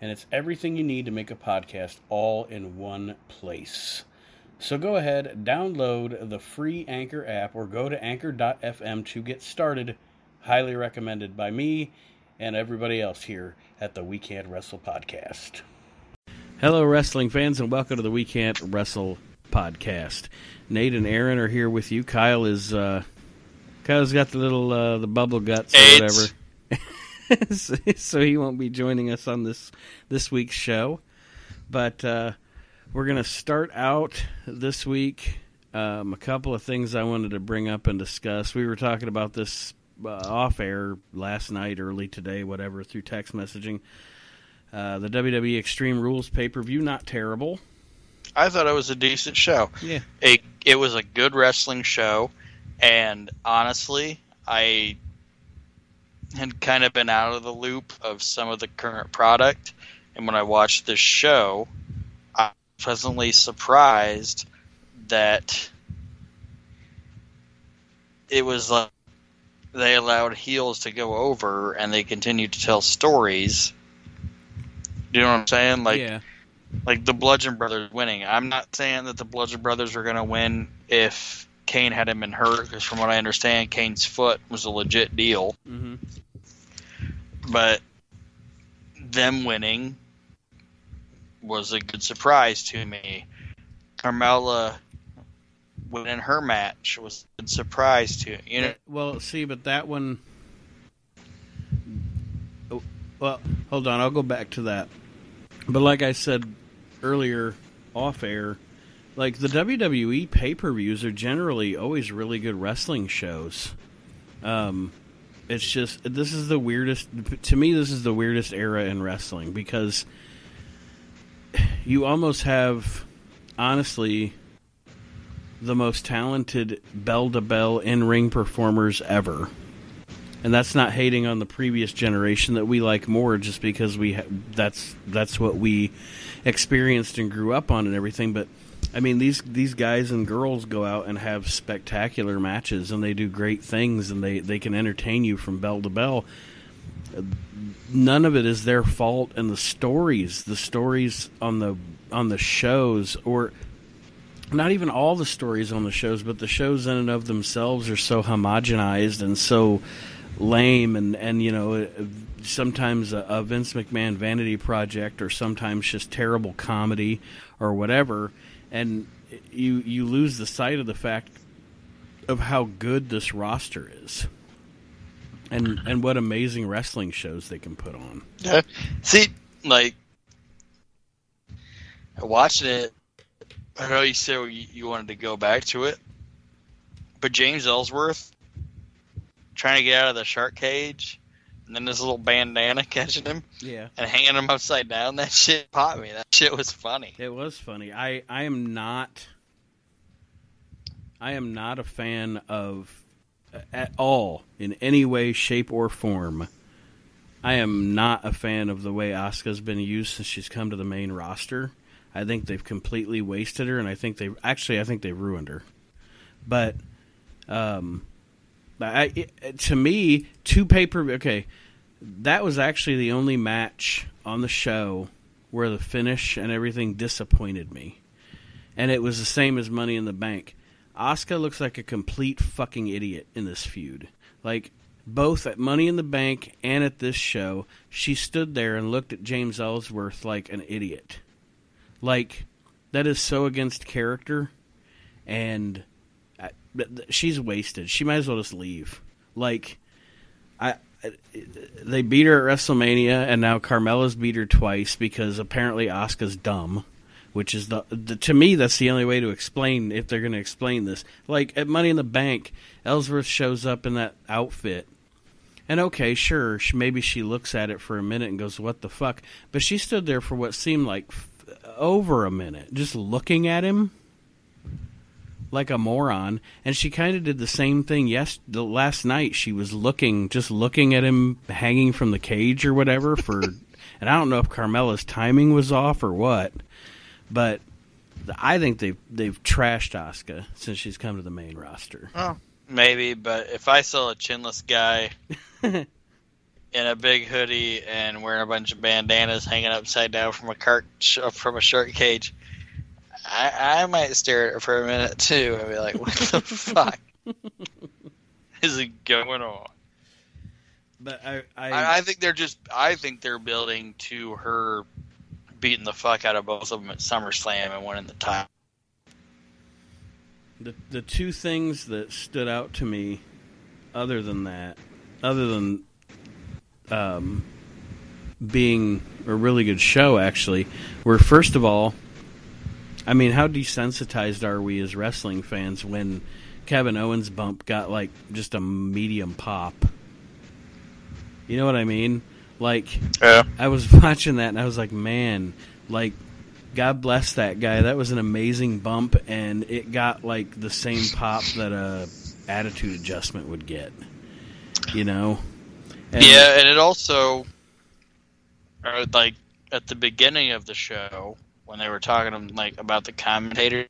and it's everything you need to make a podcast all in one place. So go ahead, download the free Anchor app, or go to anchor.fm to get started. Highly recommended by me and everybody else here at the We Can't Wrestle podcast. Hello, wrestling fans, and welcome to the We Can't Wrestle podcast. Nate and Aaron are here with you. Kyle is uh, Kyle's got the little uh, the bubble guts or AIDS. whatever, so he won't be joining us on this this week's show. But uh, we're gonna start out this week. Um, a couple of things I wanted to bring up and discuss. We were talking about this uh, off air last night, early today, whatever, through text messaging. Uh, the WWE Extreme Rules pay per view, not terrible. I thought it was a decent show. Yeah. It was a good wrestling show, and honestly, I had kind of been out of the loop of some of the current product, and when I watched this show, I was pleasantly surprised that it was like they allowed heels to go over and they continued to tell stories. Do you know what I'm saying? Like yeah. like the Bludgeon Brothers winning. I'm not saying that the Bludgeon Brothers are going to win if Kane hadn't been hurt, because from what I understand, Kane's foot was a legit deal. hmm But them winning was a good surprise to me. Carmella winning her match was a good surprise to you know. Well, see, but that one. Oh, Well, hold on. I'll go back to that. But like I said earlier, off air, like the WWE pay per views are generally always really good wrestling shows. Um, it's just this is the weirdest to me. This is the weirdest era in wrestling because you almost have, honestly, the most talented bell to bell in ring performers ever. And that's not hating on the previous generation that we like more, just because we ha- that's that's what we experienced and grew up on and everything. But I mean, these these guys and girls go out and have spectacular matches, and they do great things, and they they can entertain you from bell to bell. None of it is their fault, and the stories, the stories on the on the shows, or not even all the stories on the shows, but the shows in and of themselves are so homogenized and so lame, and and you know sometimes a, a Vince McMahon vanity project, or sometimes just terrible comedy or whatever, and you you lose the sight of the fact of how good this roster is. And and what amazing wrestling shows they can put on. Yeah. See, like, I watched it. I know you said you, you wanted to go back to it, but James Ellsworth trying to get out of the shark cage, and then this little bandana catching him Yeah. and hanging him upside down. That shit popped me. That shit was funny. It was funny. I I am not I am not a fan of at all in any way shape or form. I am not a fan of the way Asuka's been used since she's come to the main roster. I think they've completely wasted her and I think they actually I think they ruined her. But um I it, to me two paper okay that was actually the only match on the show where the finish and everything disappointed me. And it was the same as Money in the Bank. Asuka looks like a complete fucking idiot in this feud. Like both at Money in the Bank and at this show, she stood there and looked at James Ellsworth like an idiot. Like that is so against character and uh, I, she's wasted. She might as well just leave. Like I they beat her at WrestleMania, and now Carmella's beat her twice because apparently Asuka's dumb. Which is the, the to me that's the only way to explain if they're going to explain this. Like at Money in the Bank, Ellsworth shows up in that outfit, And okay, sure, she, maybe she looks at it for a minute and goes, "What the fuck?" But she stood there for what seemed like f- over a minute, just looking at him like a moron. And she kind of did the same thing. Yes, the last night she was looking, just looking at him hanging from the cage or whatever. For, and I don't know if Carmella's timing was off or what, but I think they've they've trashed Asuka since she's come to the main roster. Oh, maybe, but if I saw a chinless guy in a big hoodie and wearing a bunch of bandanas hanging upside down from a cart from a shark cage, I, I might stare at it for a minute too and be like, "What the fuck is it going on?" But I, I, I, I think they're just. I think they're building to her beating the fuck out of both of them at SummerSlam and winning the title. the the two things that stood out to me, other than that, other than um, being a really good show, actually, were first of all, I mean, how desensitized are we as wrestling fans when Kevin Owens' bump got like just a medium pop? You know what I mean? Like, Yeah. I was watching that and I was like, man, like, God bless that guy. That was an amazing bump, and it got like the same pop that a attitude adjustment would get. You know? And- yeah, and it also, uh, like at the beginning of the show when they were talking like about the commentators.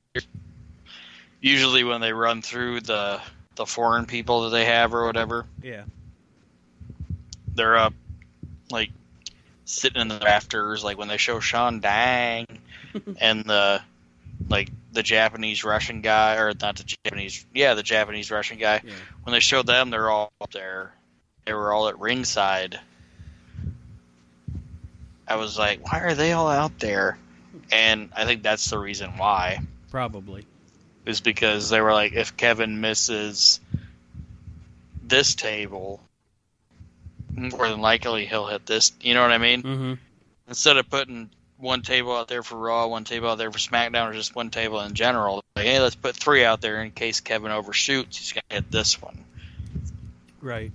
Usually, when they run through the the foreign people that they have or whatever, Yeah. they're up like sitting in the rafters. Like when they show Sean Dang and the like the Japanese Russian guy, or not the Japanese, yeah, the Japanese Russian guy. Yeah. When they showed them, they're all up there. They were all at ringside. I was like, why are they all out there? And I think that's the reason why Probably. is because they were like, if Kevin misses this table, more than likely he'll hit this. You know what I mean? Mm-hmm. Instead of putting one table out there for Raw, one table out there for SmackDown, or just one table in general, like, hey, let's put three out there in case Kevin overshoots. He's gonna hit this one. Right.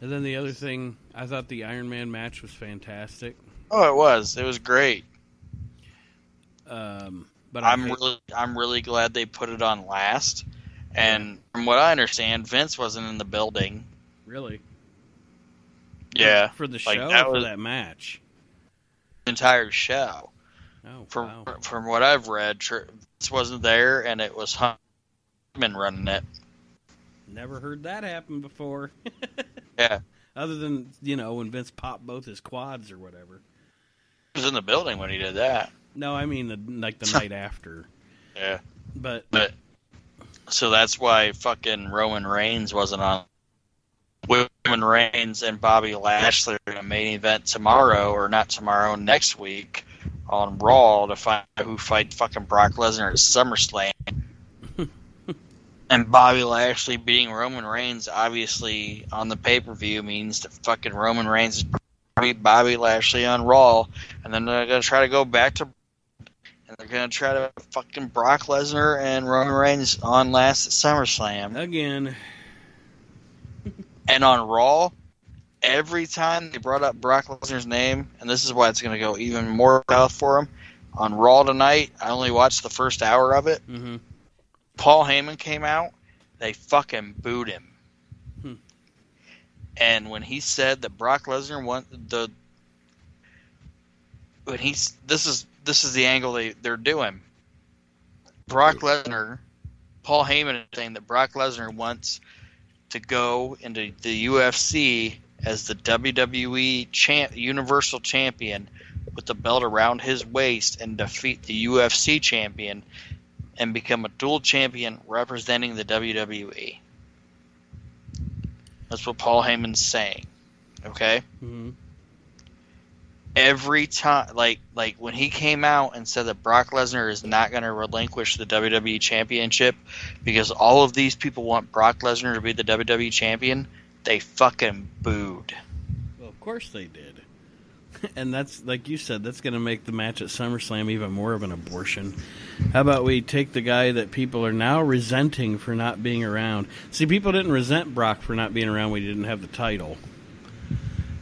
And then the other thing, I thought the Iron Man match was fantastic. Oh, it was. It was great. Um, but I'm hate- really, I'm really glad they put it on last. And from what I understand, Vince wasn't in the building. really Yeah, for the like, show that or was- for that match. the entire show. Oh From wow. from what I've read, Vince wasn't there, and it was Huntman running it. Never heard that happen before. Yeah, Other than you know when Vince popped both his quads or whatever. Was in the building when he did that. No, I mean the like the night after. Yeah, But but so that's why fucking Roman Reigns wasn't on. Roman Reigns and Bobby Lashley are in a main event tomorrow, or not tomorrow, next week on Raw to find out who fight fucking Brock Lesnar at SummerSlam. and Bobby Lashley beating Roman Reigns, obviously on the pay per view, means that fucking Roman Reigns is beat Bobby Lashley on Raw, and then they're gonna try to go back to and they're gonna try to fucking Brock Lesnar and Roman Reigns on last SummerSlam. again, And on Raw, every time they brought up Brock Lesnar's name, and this is why it's gonna go even more south for him. On Raw tonight, I only watched the first hour of it. hmm Paul Heyman came out, they fucking booed him. And when he said that Brock Lesnar won the when he's this is this is the angle they, they're doing. Brock Lesnar, Paul Heyman is saying that Brock Lesnar wants to go into the UFC as the WWE champ, Universal Champion with the belt around his waist and defeat the UFC champion and become a dual champion representing the WWE. That's what Paul Heyman's saying. Okay? hmm Every time like like when he came out and said that Brock Lesnar is not going to relinquish the WWE championship because all of these people want Brock Lesnar to be the WWE champion, they fucking booed. Well, of course they did. and that's like you said, that's going to make the match at SummerSlam even more of an abortion. How about we take the guy that people are now resenting for not being around? See, people didn't resent Brock for not being around when he didn't have the title,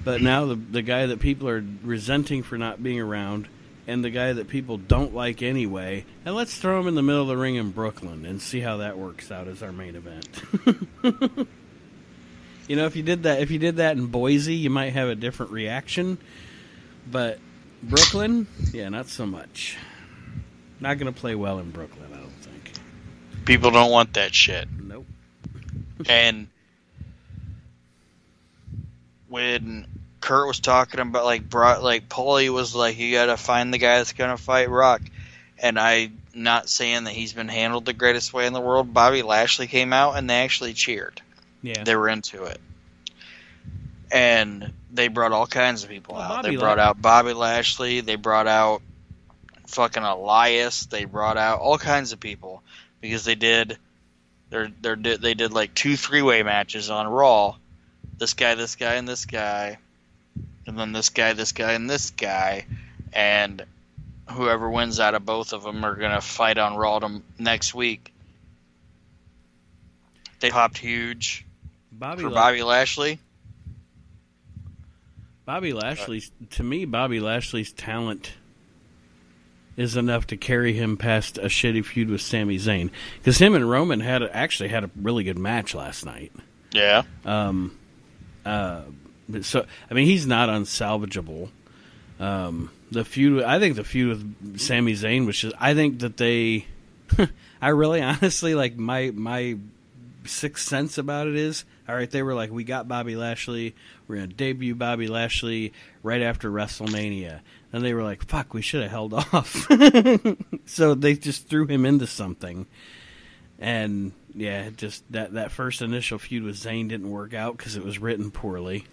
but now the the guy that people are resenting for not being around. And the guy that people don't like anyway, and let's throw him in the middle of the ring in Brooklyn and see how that works out as our main event. You know, if you did that, if you did that in Boise, you might have a different reaction. But Brooklyn, yeah, not so much. Not going to play well in Brooklyn, I don't think. People don't want that shit. Nope. And when Kurt was talking about like Brock, like Paulie was like, you got to find the guy that's going to fight Rock, and I not saying that he's been handled the greatest way in the world. Bobby Lashley came out and they actually cheered. Yeah. They were into it. And they brought all kinds of people Well, out. Bobby they brought La- out Bobby Lashley. They brought out fucking Elias. They brought out all kinds of people because they did their they're, they did like two three way matches on Raw. This guy, this guy, and this guy, and then this guy, this guy, and this guy, and whoever wins out of both of them are gonna fight on Raw to, next week. They popped huge Bobby, for La- Bobby Lashley. Bobby Lashley's to me, Bobby Lashley's talent is enough to carry him past a shitty feud with Sami Zayn because him and Roman had a, actually had a really good match last night. Yeah. Um, uh, so I mean, he's not unsalvageable. Um, the feud, I think the feud with Sami Zayn was just. I think that they, I really honestly like my my sixth sense about it is all right. They were like, we got Bobby Lashley. We're gonna debut Bobby Lashley right after WrestleMania, and they were like, fuck, we should have held off. so they just threw him into something. And yeah, just that that first initial feud with Zayn didn't work out because it was written poorly.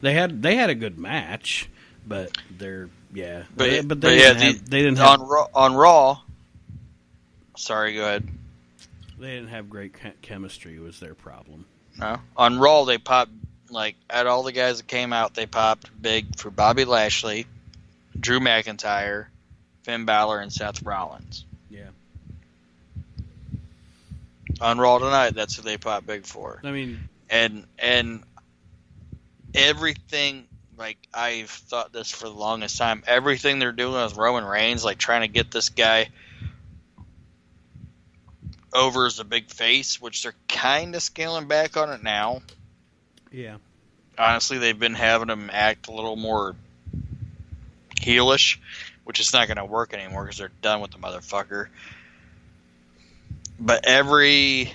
They had they had a good match, but they're yeah, But, they, but, they yeah, didn't have, the, they didn't have on Raw, on Raw. Sorry, go ahead. they didn't have great chemistry. Was their problem? No, on Raw they popped like at all the guys that came out. They popped big for Bobby Lashley, Drew McIntyre, Finn Balor, and Seth Rollins. Yeah, On Raw tonight, that's who they popped big for. I mean, and and everything like I've thought this for the longest time. Everything they're doing with Roman Reigns, like trying to get this guy over as a big face, which they're kind of scaling back on it now. yeah, Honestly, they've been having him act a little more heelish, which is not going to work anymore because they're done with the motherfucker. But every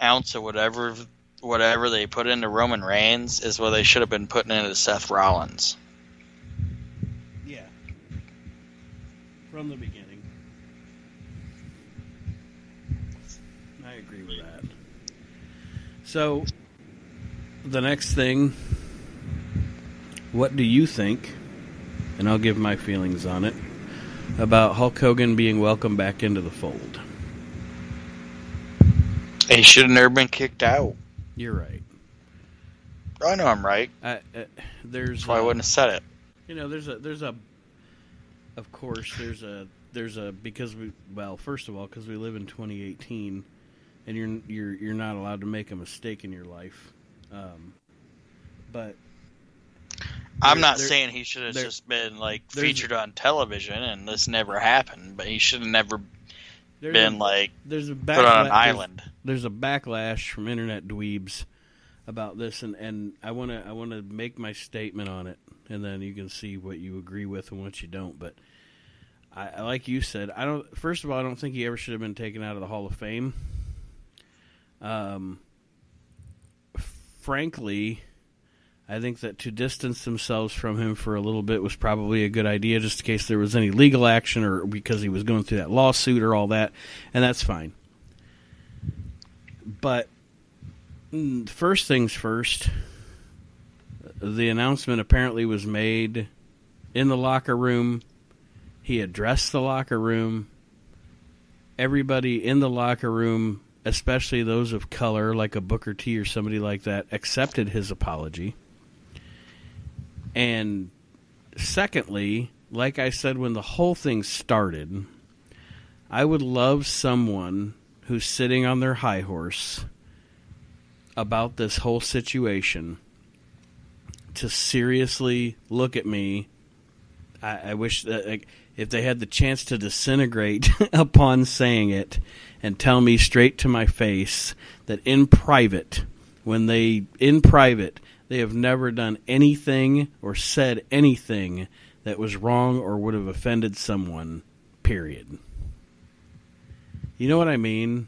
ounce of whatever whatever they put into Roman Reigns is what they should have been putting into Seth Rollins. yeah. From the beginning, I agree with that. So, the next thing, what do you think? And I'll give my feelings on it about Hulk Hogan being welcomed back into the fold. He should have never been kicked out. You're right. I know I'm right. I, uh, there's That's why I wouldn't have said it. You know, there's a there's a of course there's a there's a because we well first of all because we live in 2018 and you're you're you're not allowed to make a mistake in your life. Um, but I'm not saying he should have just been like featured on television and this never happened, but he should have never been a, like there's a put on an island. There's, there's a backlash from internet dweebs about this, and, and I want to I want to make my statement on it, and then you can see what you agree with and what you don't. But I, I like you said, I don't. First of all, I don't think he ever should have been taken out of the Hall of Fame. Um, frankly, I think that to distance themselves from him for a little bit was probably a good idea, just in case there was any legal action or because he was going through that lawsuit or all that, and that's fine. But mm, first things first, the announcement apparently was made in the locker room. He addressed the locker room. Everybody in the locker room, especially those of color, like a Booker T or somebody like that, accepted his apology. And secondly, like I said when the whole thing started, I would love someone who's sitting on their high horse about this whole situation to seriously look at me. I, I wish that like, if they had the chance to disintegrate upon saying it and tell me straight to my face that in private, when they in private they have never done anything or said anything that was wrong or would have offended someone. Period. You know what I mean?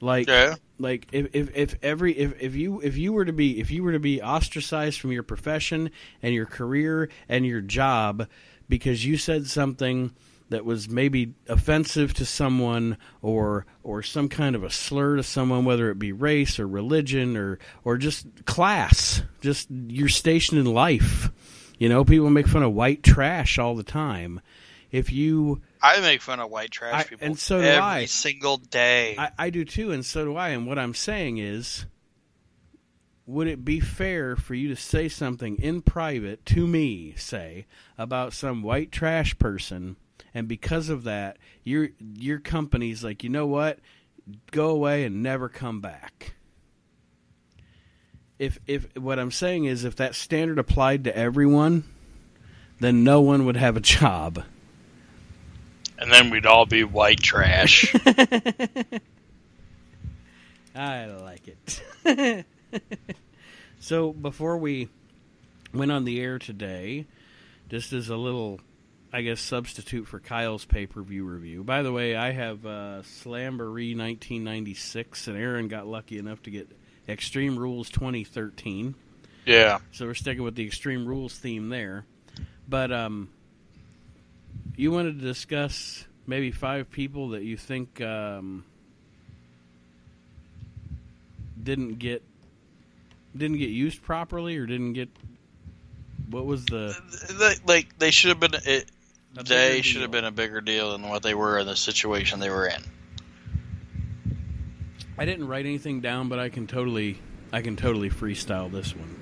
Like, Yeah. like if, if, if every if, if you if you were to be if you were to be ostracized from your profession and your career and your job because you said something that was maybe offensive to someone or or some kind of a slur to someone whether it be race or religion or or just class just your station in life you know people make fun of white trash all the time if you I make fun of white trash I- people and so do every I. single day. I, I do too, and so do I. And what I'm saying is, would it be fair for you to say something in private to me, say, about some white trash person, and because of that, your your company's like, you know what, go away and never come back. If if what I'm saying is, if that standard applied to everyone, then no one would have a job. and then we'd all be white trash. I like it. so before we went on the air today, just as a little, I guess, substitute for Kyle's pay per view review. By the way, I have uh, Slamboree 1996, and Aaron got lucky enough to get Extreme Rules 2013. yeah. So we're sticking with the Extreme Rules theme there. But um, you wanted to discuss maybe five people that you think um, didn't get didn't get used properly or didn't get what was the like they should have been. It, they should have been a bigger deal than what they were in the situation they were in. I didn't write anything down, but I can totally I can totally freestyle this one.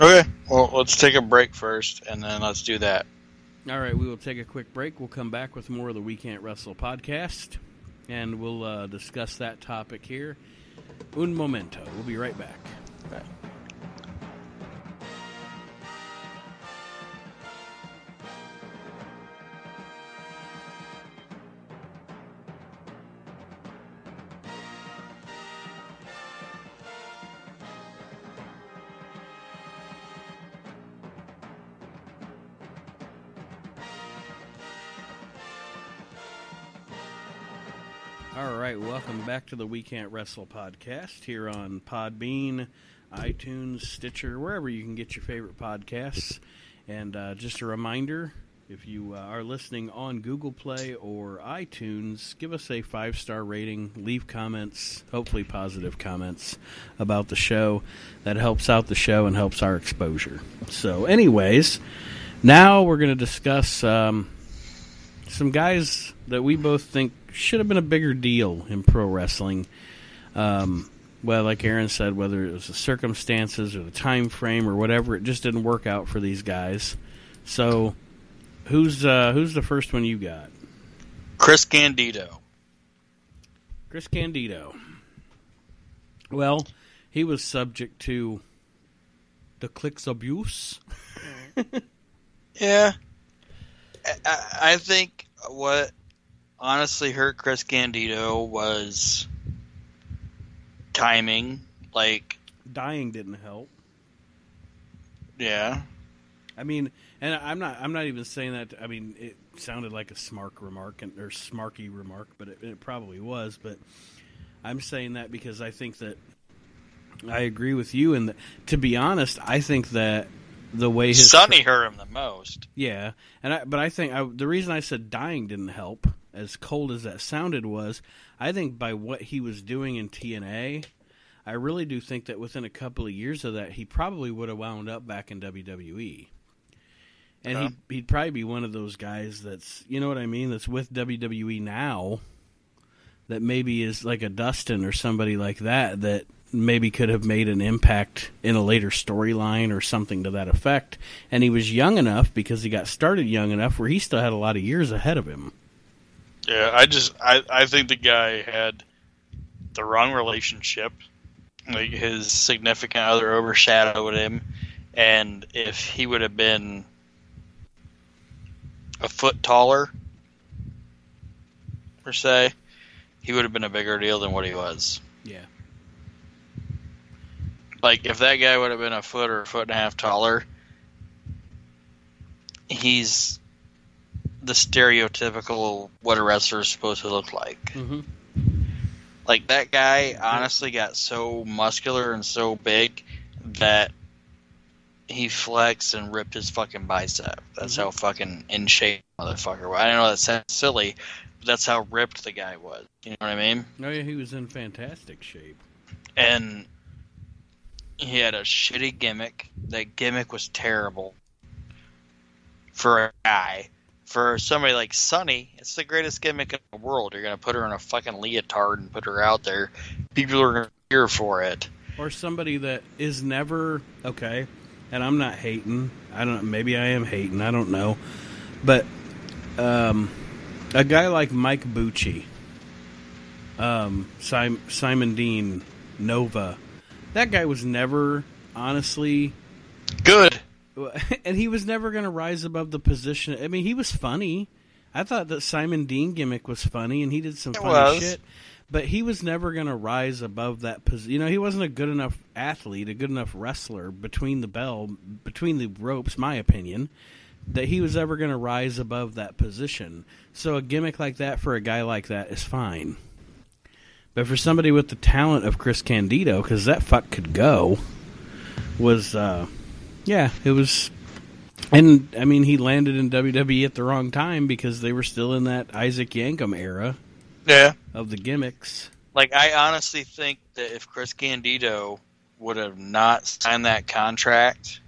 Okay. Well, let's take a break first, and then let's do that. All right, we will take a quick break. We'll come back with more of the We Can't Wrestle podcast, and we'll uh, discuss that topic here. Un momento. We'll be right back. Back to the We Can't Wrestle podcast here on Podbean, iTunes, Stitcher, wherever you can get your favorite podcasts. And uh, just a reminder if you uh, are listening on Google Play or iTunes, give us a five star rating, leave comments, hopefully positive comments about the show. That helps out the show and helps our exposure. So, anyways, now we're going to discuss. Um, some guys that we both think should have been a bigger deal in pro wrestling. Um, well, like Aaron said, whether it was the circumstances or the time frame or whatever, it just didn't work out for these guys. So, who's uh, who's the first one you got? Chris Candido. Chris Candido. Well, he was subject to the Kliq's abuse. Yeah. I- I, think what honestly hurt Chris Candido was timing. Like, Dying didn't help. yeah. I mean, and I'm not. I'm not even saying that. I mean, it sounded like a smark remark and or smarky remark, but it, it probably was. But I'm saying that because I think that I agree with you. And to be honest, I think that the way his Sunny hurt him the most. yeah, and I, but I think I, the reason I said dying didn't help, as cold as that sounded, was I think by what he was doing in TNA, I really do think that within a couple of years of that, he probably would have wound up back in WWE. And Yeah. he'd, he'd probably be one of those guys that's, you know what I mean, that's with WWE now, that maybe is like a Dustin or somebody like that, that maybe could have made an impact in a later storyline or something to that effect. And he was young enough because he got started young enough where he still had a lot of years ahead of him. Yeah, I just I, I think the guy had the wrong relationship. Like his significant other overshadowed him, and if he would have been a foot taller, per se, he would have been a bigger deal than what he was. Like if that guy would have been a foot or a foot and a half taller, he's the stereotypical what a wrestler is supposed to look like. Mm-hmm. Like that guy honestly got so muscular and so big that he flexed and ripped his fucking bicep. That's Mhm. how fucking in shape motherfucker. was. I know that sounds silly, but that's how ripped the guy was. You know what I mean? Oh yeah, he was in fantastic shape. And he had a shitty gimmick. That gimmick was terrible for a guy. For somebody like Sunny, it's the greatest gimmick in the world. You're gonna put her in a fucking leotard and put her out there. People are gonna cheer for it. Or somebody that is never okay. And I'm not hating. I don't. Maybe I am hating. I don't know. But um, a guy like Mike Bucci, um, Sim- Simon Dean, Nova, that guy was never honestly Good. and he was never going to rise above the position. I mean, he was funny. I thought that Simon Dean gimmick was funny, and he did some It funny was. shit. But he was never going to rise above that position. You know, he wasn't a good enough athlete, a good enough wrestler between the bell, between the ropes. My opinion, that he was ever going to rise above that position. So a gimmick like that for a guy like that is fine. But for somebody with the talent of Chris Candido, because that fuck could go, was uh, yeah, it was. And I mean, he landed in WWE at the wrong time because they were still in that Isaac Yankem era Yeah. of the gimmicks. Like I honestly think that if Chris Candido would have not signed that contract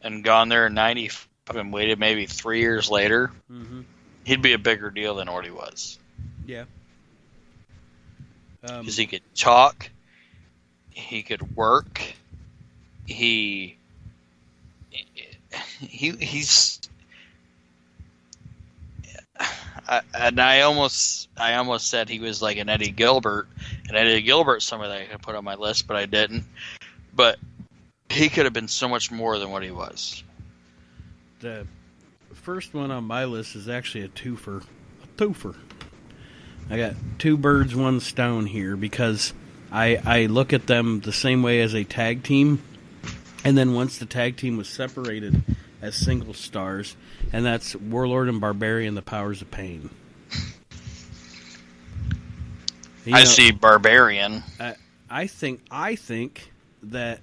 and gone there in ninety and waited maybe three years later, Mm-hmm. he'd be a bigger deal than what he was. Yeah. Um, because he could talk, he could work, he he he's I, and I almost I almost said he was like an Eddie Gilbert, and Eddie Gilbert's somebody that I could put on my list, but I didn't. But he could have been so much more than what he was. the first one on my list is actually a twofer. A twofer. I got two birds, one stone here because I I look at them the same way as a tag team, and then once the tag team was separated as single stars, and that's Warlord and Barbarian, the Powers of Pain. You I know, see Barbarian. I think I think that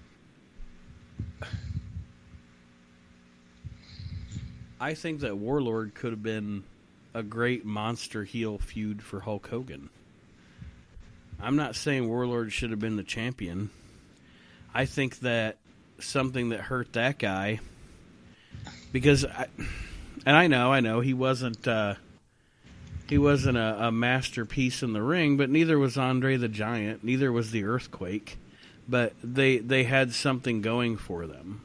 I think that Warlord could have been a great monster heel feud for Hulk Hogan. I'm not saying Warlord should have been the champion. I think that something that hurt that guy because I, and I know, I know he wasn't uh he wasn't a, a masterpiece in the ring, but neither was Andre the Giant, neither was the Earthquake. But they they had something going for them,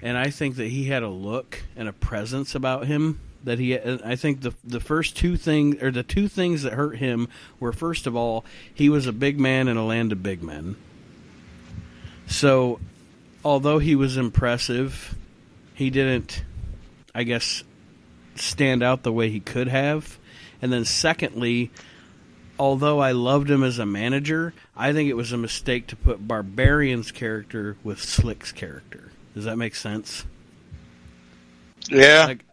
and I think that he had a look and a presence about him that he. I think the the first two things or the two things that hurt him were first of all he was a big man in a land of big men. So, although he was impressive, he didn't, I guess, stand out the way he could have. And then, secondly, although I loved him as a manager, I think it was a mistake to put Barbarian's character with Slick's character. Does that make sense? Yeah, Like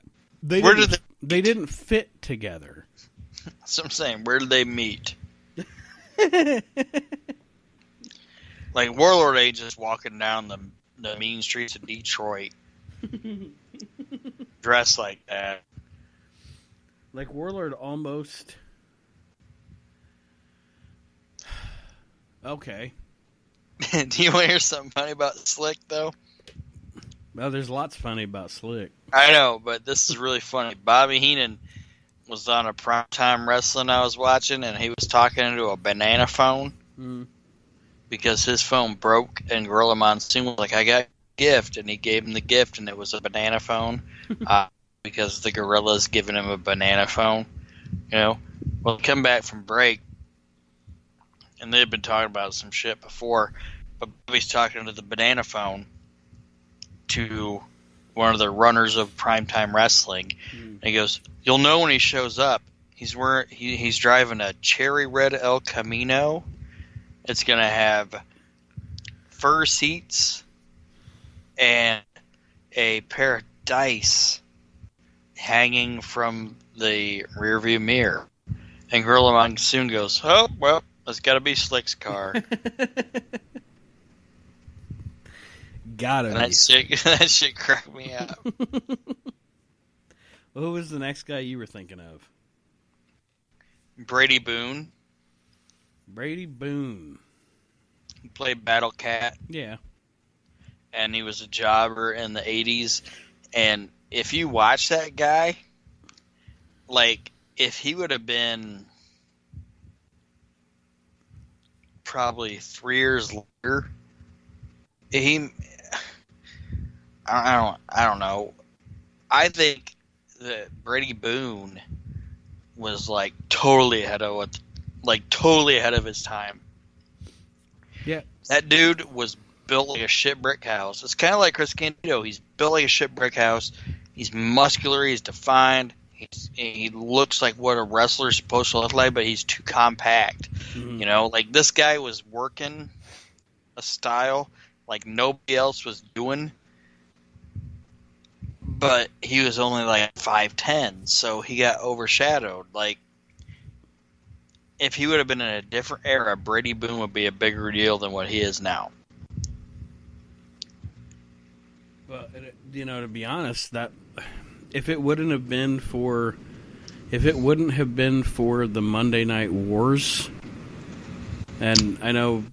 they Where didn't, did they didn't fit together. that's what I'm saying. Where did they meet? Like Warlord ain't just walking down the the mean streets of Detroit dressed like that. Like Warlord almost. Okay. Do you want to hear something funny about Slick though? Well, there's lots funny about Slick. I know, but this is really funny. Bobby Heenan was on a primetime wrestling I was watching, and he was talking into a banana phone. Mm. because his phone broke, and Gorilla Monsoon was like, "I got a gift," and he gave him the gift, and it was a banana phone, uh, because the gorilla's giving him a banana phone. You know, well, come back from break, and they've been talking about some shit before, but Bobby's talking to the banana phone to one of the runners of primetime wrestling. And he goes, "You'll know when he shows up. He's wearing he, he's driving a cherry red El Camino. It's gonna have fur seats and a pair of dice hanging from the rearview mirror." And Gorilla Monsoon goes, "Oh well, it's got to be Slick's car." Gotta and be. that shit that shit cracked me up. Who was the next guy you were thinking of? Brady Boone Brady Boone. he played Battle Kat. Yeah. and he was a jobber in the 80s and if you watch that guy like if he would have been probably three years later he I don't I don't know I think that Brady Boone was like totally ahead of what like totally ahead of his time Yeah. that dude was built like a shit brick house. It's kind of like Chris Candido. He's built like a shit brick house. He's muscular. He's defined. He's, he looks like what a wrestler's supposed to look like, but he's too compact. Mhm. You know, like this guy was working a style like nobody else was doing, but he was only like five ten, so he got overshadowed. Like if he would have been in a different era, Brady Boone would be a bigger deal than what he is now. Well, you know, to be honest, that if it wouldn't have been for, if it wouldn't have been for the Monday Night Wars, and I know,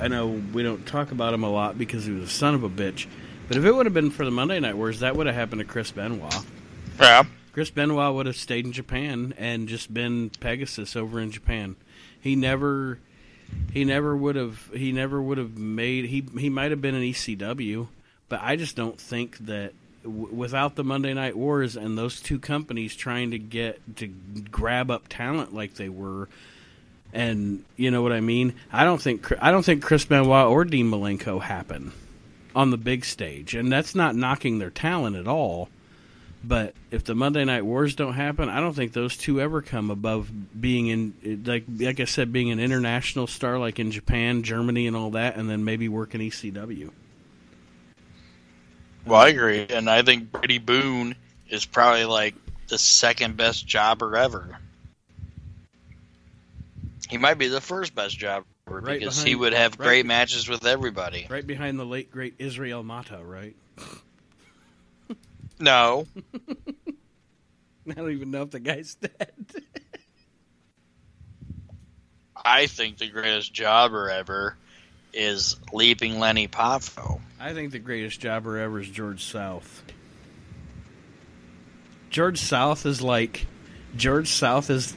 I know we don't talk about him a lot because he was a son of a bitch, but if it would have been for the Monday Night Wars, that would have happened to Chris Benoit. Yeah. Chris Benoit would have stayed in Japan and just been Pegasus over in Japan. He never, he never would have, he never would have made. He he might have been an ECW, but I just don't think that w- without the Monday Night Wars and those two companies trying to get to grab up talent like they were, and you know what I mean. I don't think I don't think Chris Benoit or Dean Malenko happen on the big stage, and that's not knocking their talent at all. But if the Monday Night Wars don't happen, I don't think those two ever come above being in like like I said, being an international star like in Japan, Germany, and all that, and then maybe work in ECW. Well, I agree, and I think Brady Boone is probably like the second best jobber ever. He might be the first best jobber Right because he would have right- great matches with everybody. Right behind the late great Israel Mata, right? No, I don't even know if the guy's dead. I think the greatest jobber ever is Leaping Lenny Poffo. I think the greatest jobber ever is George South. George South is like George South is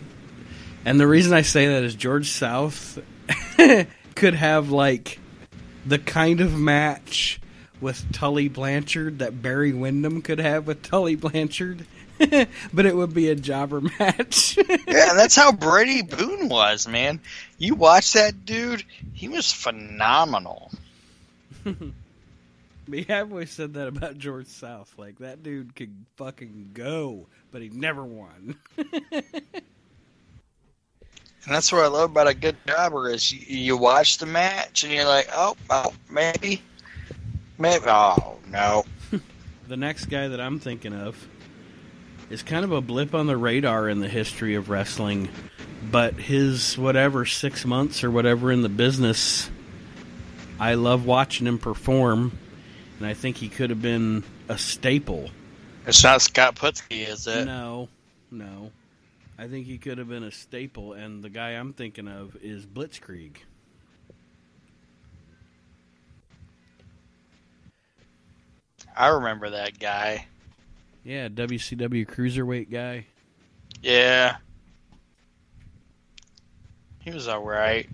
and the reason I say that is George South could have like the kind of match with Tully Blanchard that Barry Windham could have with Tully Blanchard. but it would be a jobber match. Yeah, that's how Brady Boone was, man. You watch that dude; he was phenomenal. Me, I've always said that about George South. Like that dude could fucking go, but he never won. And that's what I love about a good jobber is you, you watch the match and you're like, oh, oh, maybe, maybe, oh no. the next guy that I'm thinking of is kind of a blip on the radar in the history of wrestling, but his whatever six months or whatever in the business, I love watching him perform, and I think he could have been a staple. It's not Scott Putski, is it? No, no. I think he could have been a staple, and the guy I'm thinking of is Blitzkrieg. I remember that guy. Yeah, WCW cruiserweight guy. Yeah. He was alright.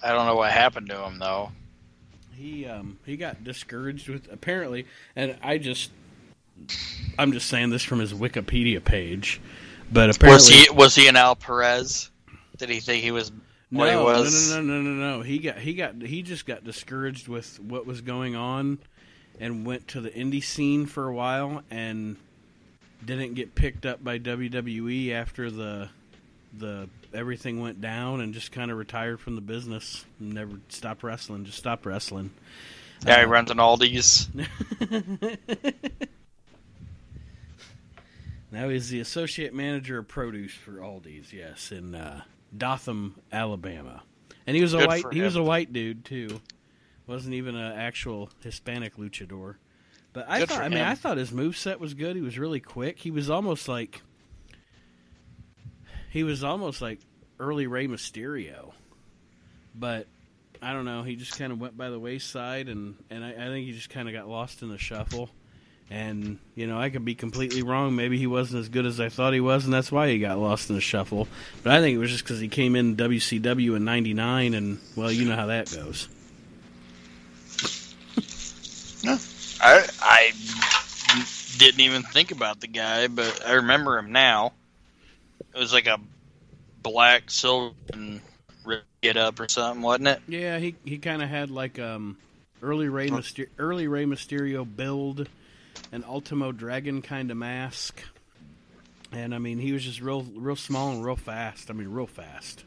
I don't know what happened to him though. He um he got discouraged with apparently and I just I'm just saying this from his Wikipedia page, but apparently Was he was he an Al Perez? Did he think he was what he no, was? no, no, no, no, no. He got he got he just got discouraged with what was going on, and went to the indie scene for a while, and didn't get picked up by WWE after the the everything went down, and just kind of retired from the business. Never stopped wrestling. Just stopped wrestling. Yeah, he Uh, runs an Aldi's. now he's the associate manager of produce for Aldi's. Yes, in uh, Dothan, Alabama, and he was a Good white. for He was a white dude too. wasn't even an actual Hispanic luchador. But I Good thought I mean, him. I thought his move set was good. He was really quick. He was almost like. He was almost like early Rey Mysterio, but I don't know. He just kind of went by the wayside, and and I, I think he just kind of got lost in the shuffle. And you know, I could be completely wrong. Maybe he wasn't as good as I thought he was, and that's why he got lost in the shuffle. But I think it was just because he came in WCW in '99, and well, you know how that goes. I I didn't even think about the guy, but I remember him now. It was like a black silver and get up or something, wasn't it? Yeah, he he kind of had like um early Rey Myster- early Rey Mysterio build, an Ultimo Dragon kind of mask, and I mean he was just real real small and real fast. I mean real fast.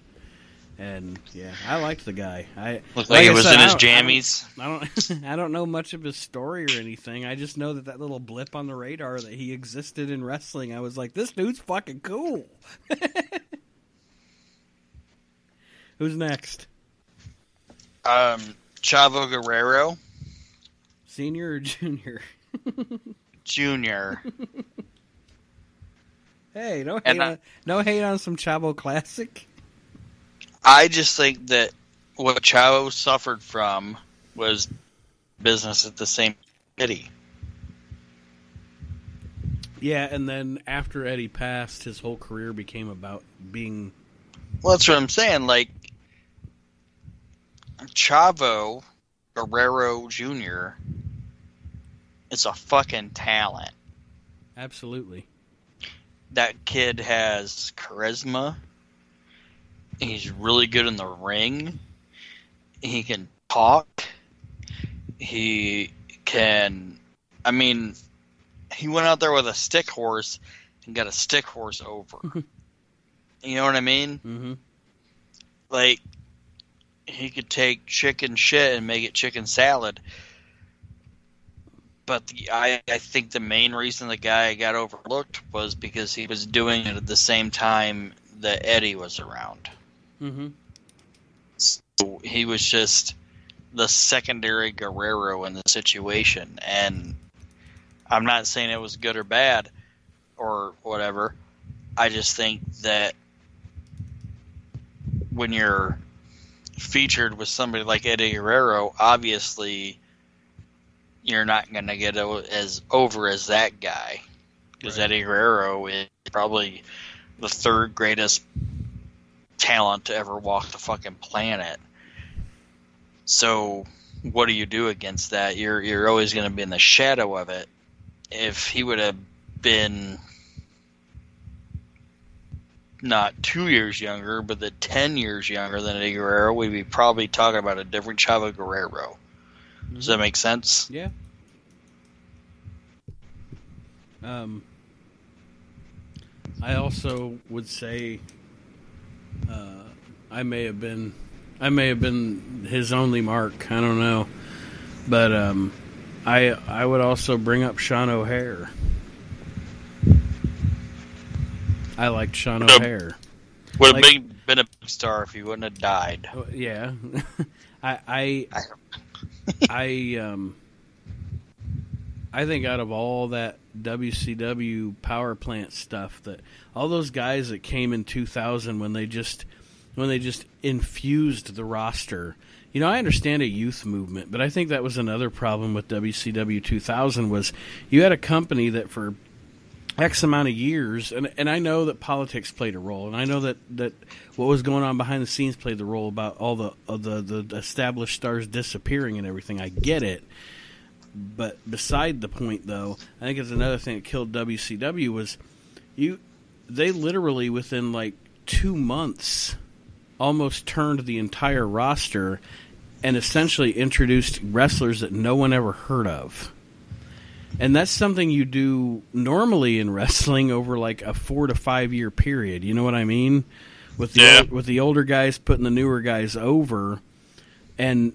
And yeah, I liked the guy. I Looked like, I it was said, in I his don't- I don't- jammies. I don't I don't know much of his story or anything. I just know that that little blip on the radar that he existed in wrestling. I was like, this dude's fucking cool. Who's next? Um, Chavo Guerrero Senior or junior? Jr. Hey, no hate I- on, no hate on some Chavo Classic. I just think that what Chavo suffered from was business at the same city. Yeah, and then after Eddie passed, his whole career became about being Well, that's what I'm saying. Like Chavo Guerrero Jr. is a fucking talent. absolutely. That kid has charisma. He's really good in the ring. He can talk. He can. I mean, he went out there with a stick horse and got a stick horse over. you know what I mean? hmm like he could take chicken shit and make it chicken salad. But the, I, I think the main reason the guy got overlooked was because he was doing it at the same time that Eddie was around. hmm So he was just the secondary Guerrero in the situation. And I'm not saying it was good or bad or whatever. I just think that when you're featured with somebody like Eddie Guerrero, obviously you're not going to get o- as over as that guy because Right. Eddie Guerrero is probably the third greatest talent to ever walk the fucking planet. So, what do you do against that? You're you're always going to be in the shadow of it. If he would have been not two years younger, but the ten years younger than Eddie Guerrero, we'd be probably talking about a different Chavo Guerrero. Does that make sense? Yeah. Um, I also would say uh, I may have been I may have been his only mark. I don't know, but um, I I would also bring up Sean O'Haire. I liked Sean Um, O'Haire. Would have Like- been, been a big star if he wouldn't have died. Oh, yeah, I I I- I um I think out of all that WCW power plant stuff that all those guys that came in 2000 when they just when they just infused the roster. You know, I understand a youth movement, but I think that was another problem with WCW 2000 was you had a company that for X amount of years, and and I know that politics played a role, and I know that, that what was going on behind the scenes played the role about all the uh, the the established stars disappearing and everything. I get it, but beside the point, though, I think it's another thing that killed WCW was you. They literally within like two months almost turned the entire roster and essentially introduced wrestlers that no one ever heard of and that's something you do normally in wrestling over like a four to five year period. You know what I mean? With the Yeah. old- with the older guys putting the newer guys over, and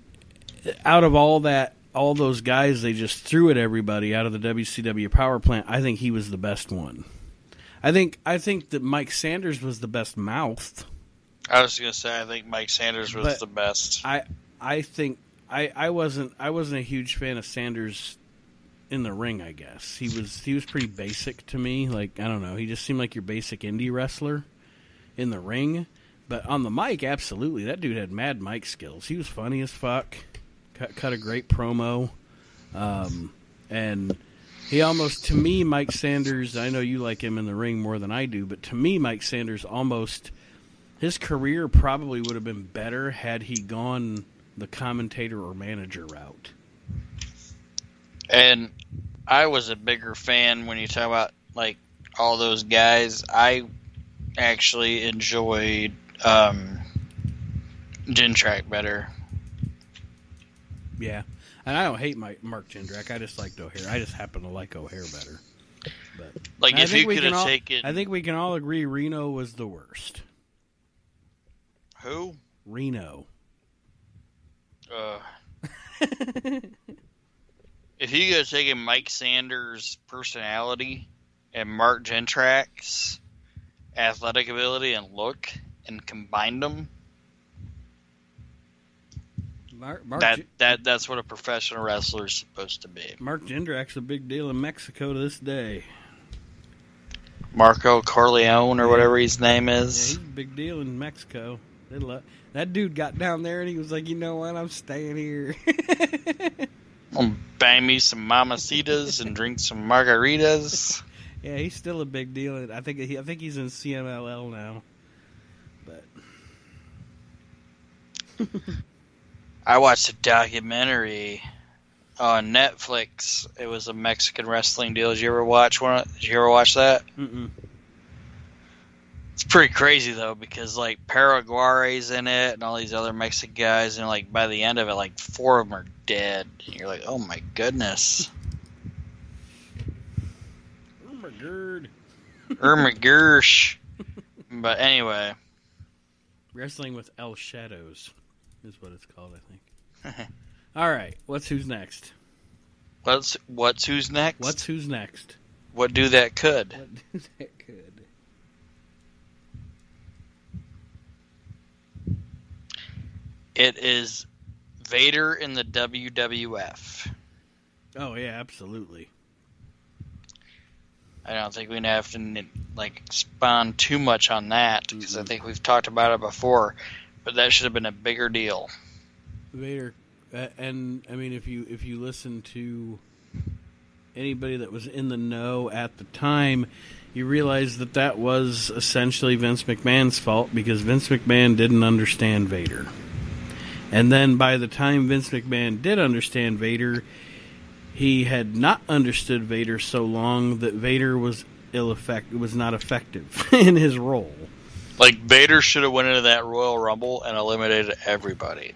out of all that, all those guys they just threw at everybody out of the WCW power plant. I think he was the best one. I think I think that Mike Sanders was the best mouth. I was gonna say I think Mike Sanders was But- the best. I I think I, I wasn't I wasn't a huge fan of Sanders in the ring. I guess he was he was pretty basic to me. Like I don't know, he just seemed like your basic indie wrestler in the ring. But on the mic, absolutely, that dude had mad mic skills. He was funny as fuck. Cut, cut a great promo, um, and he almost to me, Mike Sanders. I know you like him in the ring more than I do, but to me, Mike Sanders almost his career probably would have been better had he gone the commentator or manager route. And I was a bigger fan when you talk about like all those guys. I actually enjoyed um, Track better. Yeah, and I don't hate my Mark Jindrak. I just liked O'Haire. I just happen to like O'Haire better. But Like I if think you we could can have all- taken I think we can all agree Reno was the worst. who? Reno. Uh, if you go taken Mike Sanders' personality and Mark Jindrak's athletic ability and look and combined them, Mark Mark, that that that's what a professional wrestler is supposed to be. Mark Jindrak's a big deal in Mexico to this day. Marco Corleone or whatever his name Yeah, is. he's a big deal in Mexico. They lo- that dude got down there and he was like, you know what, I'm staying here. I'll bang me some mamacitas and drink some margaritas. yeah, he's still a big deal. I think he, I think he's in CMLL now. But I watched a documentary on Netflix. It was a Mexican wrestling deal. Did you ever watch one? Did you ever watch that? mm-mm. It's pretty crazy though because like Perro Aguayo's in it and all these other Mexican guys, and like by the end of it, like four of them are dead. And you're like, oh my goodness, Gersh. But anyway, Wrestling with El Shadows is what it's called, I think. All right, what's who's next? let's. What's who's next? What's who's next? what do that could? What do that could? It is Vader in the WWF. Oh yeah, absolutely. I don't think we have to like expound too much on that because I Mhm. think we've talked about it before. But that should have been a bigger deal. Vader, uh, and I mean, if you if you listen to anybody that was in the know at the time, you realize that that was essentially Vince McMahon's fault because Vince McMahon didn't understand Vader. And then by the time Vince McMahon did understand Vader, he had not understood Vader so long that Vader was ill effect was not effective in his role. Like Vader should have went into that Royal Rumble and eliminated everybody.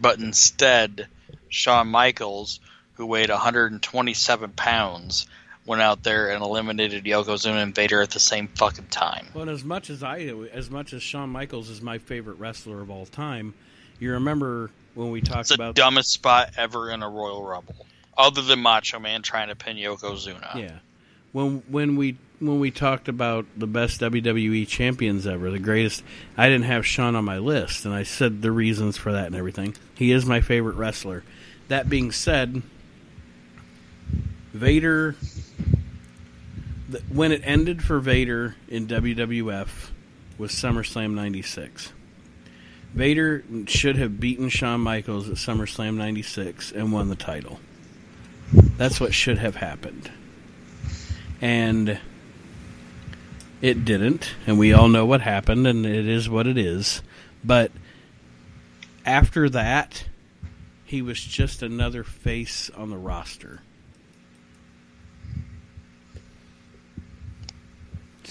But instead, Shawn Michaels, who weighed 127 pounds, went out there and eliminated Yokozuna and Vader at the same fucking time. Well, as much as I, as much as Shawn Michaels is my favorite wrestler of all time, you remember when we talked It's the about dumbest spot ever in a Royal Rumble, other than Macho Man trying to pin Yokozuna. yeah, when when we when we talked about the best WWE champions ever, the greatest. I didn't have Shawn on my list, and I said the reasons for that and everything. He is my favorite wrestler. That being said, Vader. When it ended for Vader in WWF was SummerSlam '96. Vader should have beaten Shawn Michaels at SummerSlam '96 and won the title. That's what should have happened. and it didn't, and we all know what happened, and it is what it is. But after that, he was just another face on the roster.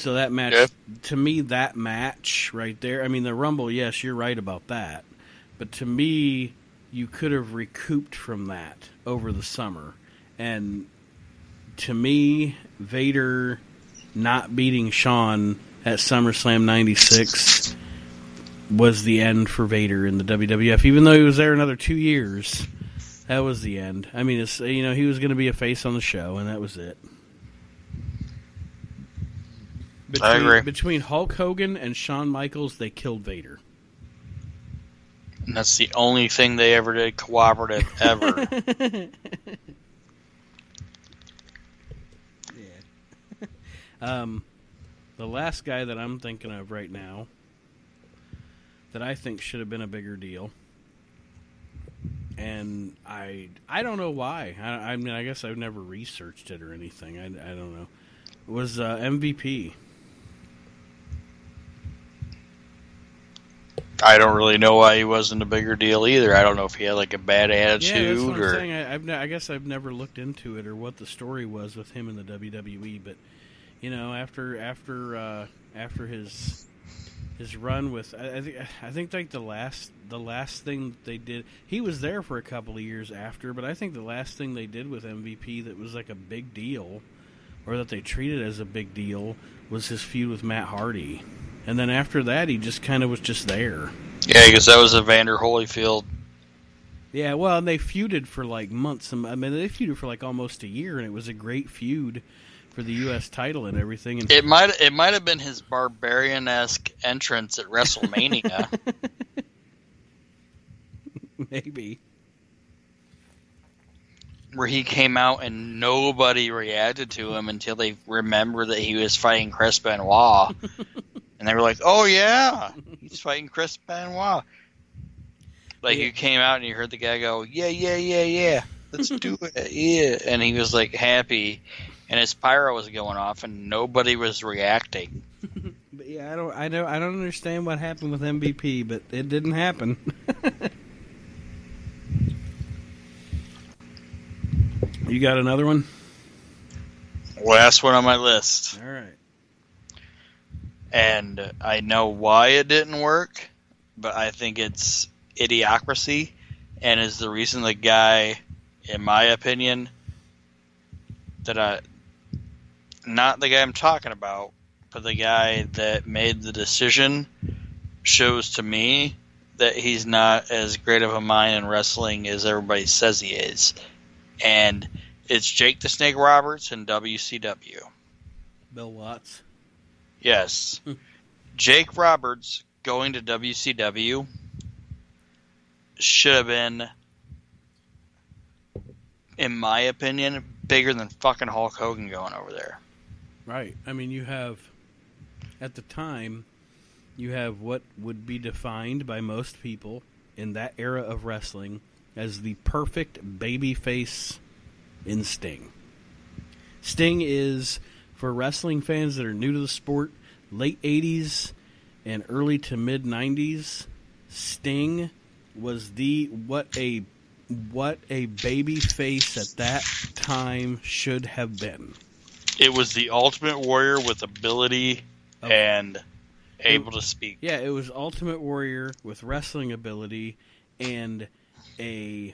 So that match, Yeah. to me, that match right there. I mean, the Rumble. Yes, you're right about that. But to me, you could have recouped from that over the summer. And to me, Vader not beating Shawn at SummerSlam '96 was the end for Vader in the WWF. Even though he was there another two years, that was the end. I mean, it's you know he was going to be a face on the show, and that was it. Between, I agree. Between Hulk Hogan and Shawn Michaels, they killed Vader. And that's the only thing they ever did cooperative ever. Yeah. um, the last guy that I'm thinking of right now that I think should have been a bigger deal, and I I don't know why. I, I mean, I guess I've never researched it or anything. I, I don't know. Was uh, MVP? I don't really know why he wasn't a bigger deal either. I don't know if he had like a bad Yeah, that's attitude I'm or saying. I, I've ne- I guess I've never looked into it or what the story was with him in the WWE, but you know, after after uh, after his his run with, I, I think I think like the last the last thing they did, he was there for a couple of years after, but I think the last thing they did with MVP that was like a big deal, or that they treated as a big deal, was his feud with Matt Hardy, and then after that, he just kind of was just there. yeah, because that was a Vander Holyfield. Yeah, well, and they feuded for like months. I mean, they feuded for like almost a year, and it was a great feud for the U.S. title and everything. And It might it might have been his barbarian esque entrance at WrestleMania. maybe, where he came out and nobody reacted to him until they remembered that he was fighting Chris Benoit. and they were like, oh, yeah, he's fighting Chris Benoit. Like, Yeah. you came out and you heard the guy go, yeah, yeah, yeah, yeah, let's do it, yeah. And he was, like, happy. And his pyro was going off and nobody was reacting. but yeah, I don't, I don't, I don't understand what happened with MVP, but it didn't happen. you got another one? Last one on my list. All right. And I know why it didn't work, but I think it's idiocracy, and is the reason the guy, in my opinion, that I, not the guy I'm talking about, but the guy that made the decision, shows to me that he's not as great of a mind in wrestling as everybody says he is, and it's Jake the Snake Roberts in WCW. Bill Watts. Yes. Jake Roberts going to WCW should have been, in my opinion, bigger than fucking Hulk Hogan going over there. Right. I mean, you have, at the time, you have what would be defined by most people in that era of wrestling as the perfect babyface in Sting. Sting is, for wrestling fans that are new to the sport, late 80s and early to mid 90s, Sting was the what a what a baby face at that time should have been. It was the Ultimate Warrior with ability Oh. and able to speak. Yeah, it was Ultimate Warrior with wrestling ability and a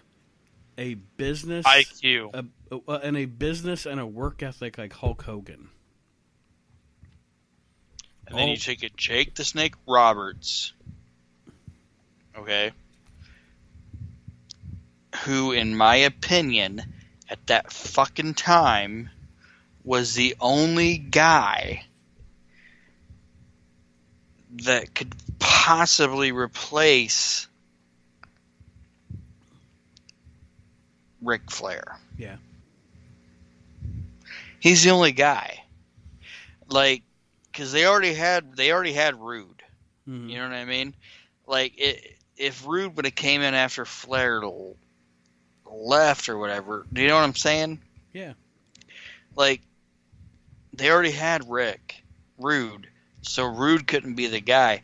a business IQ. a, a- and a business and a work ethic like Hulk Hogan. And oh. then Oh. you take a Jake the Snake Roberts, okay, who, in my opinion, at that fucking time, was the only guy that could possibly replace Ric Flair. Yeah. He's the only guy. Like, because they already had they already had Rude. Mhm. You know what I mean? Like, it, if Rude would have came in after Flair left or whatever, do you know what I'm saying? Yeah. Like, they already had Rick Rude, so Rude couldn't be the guy.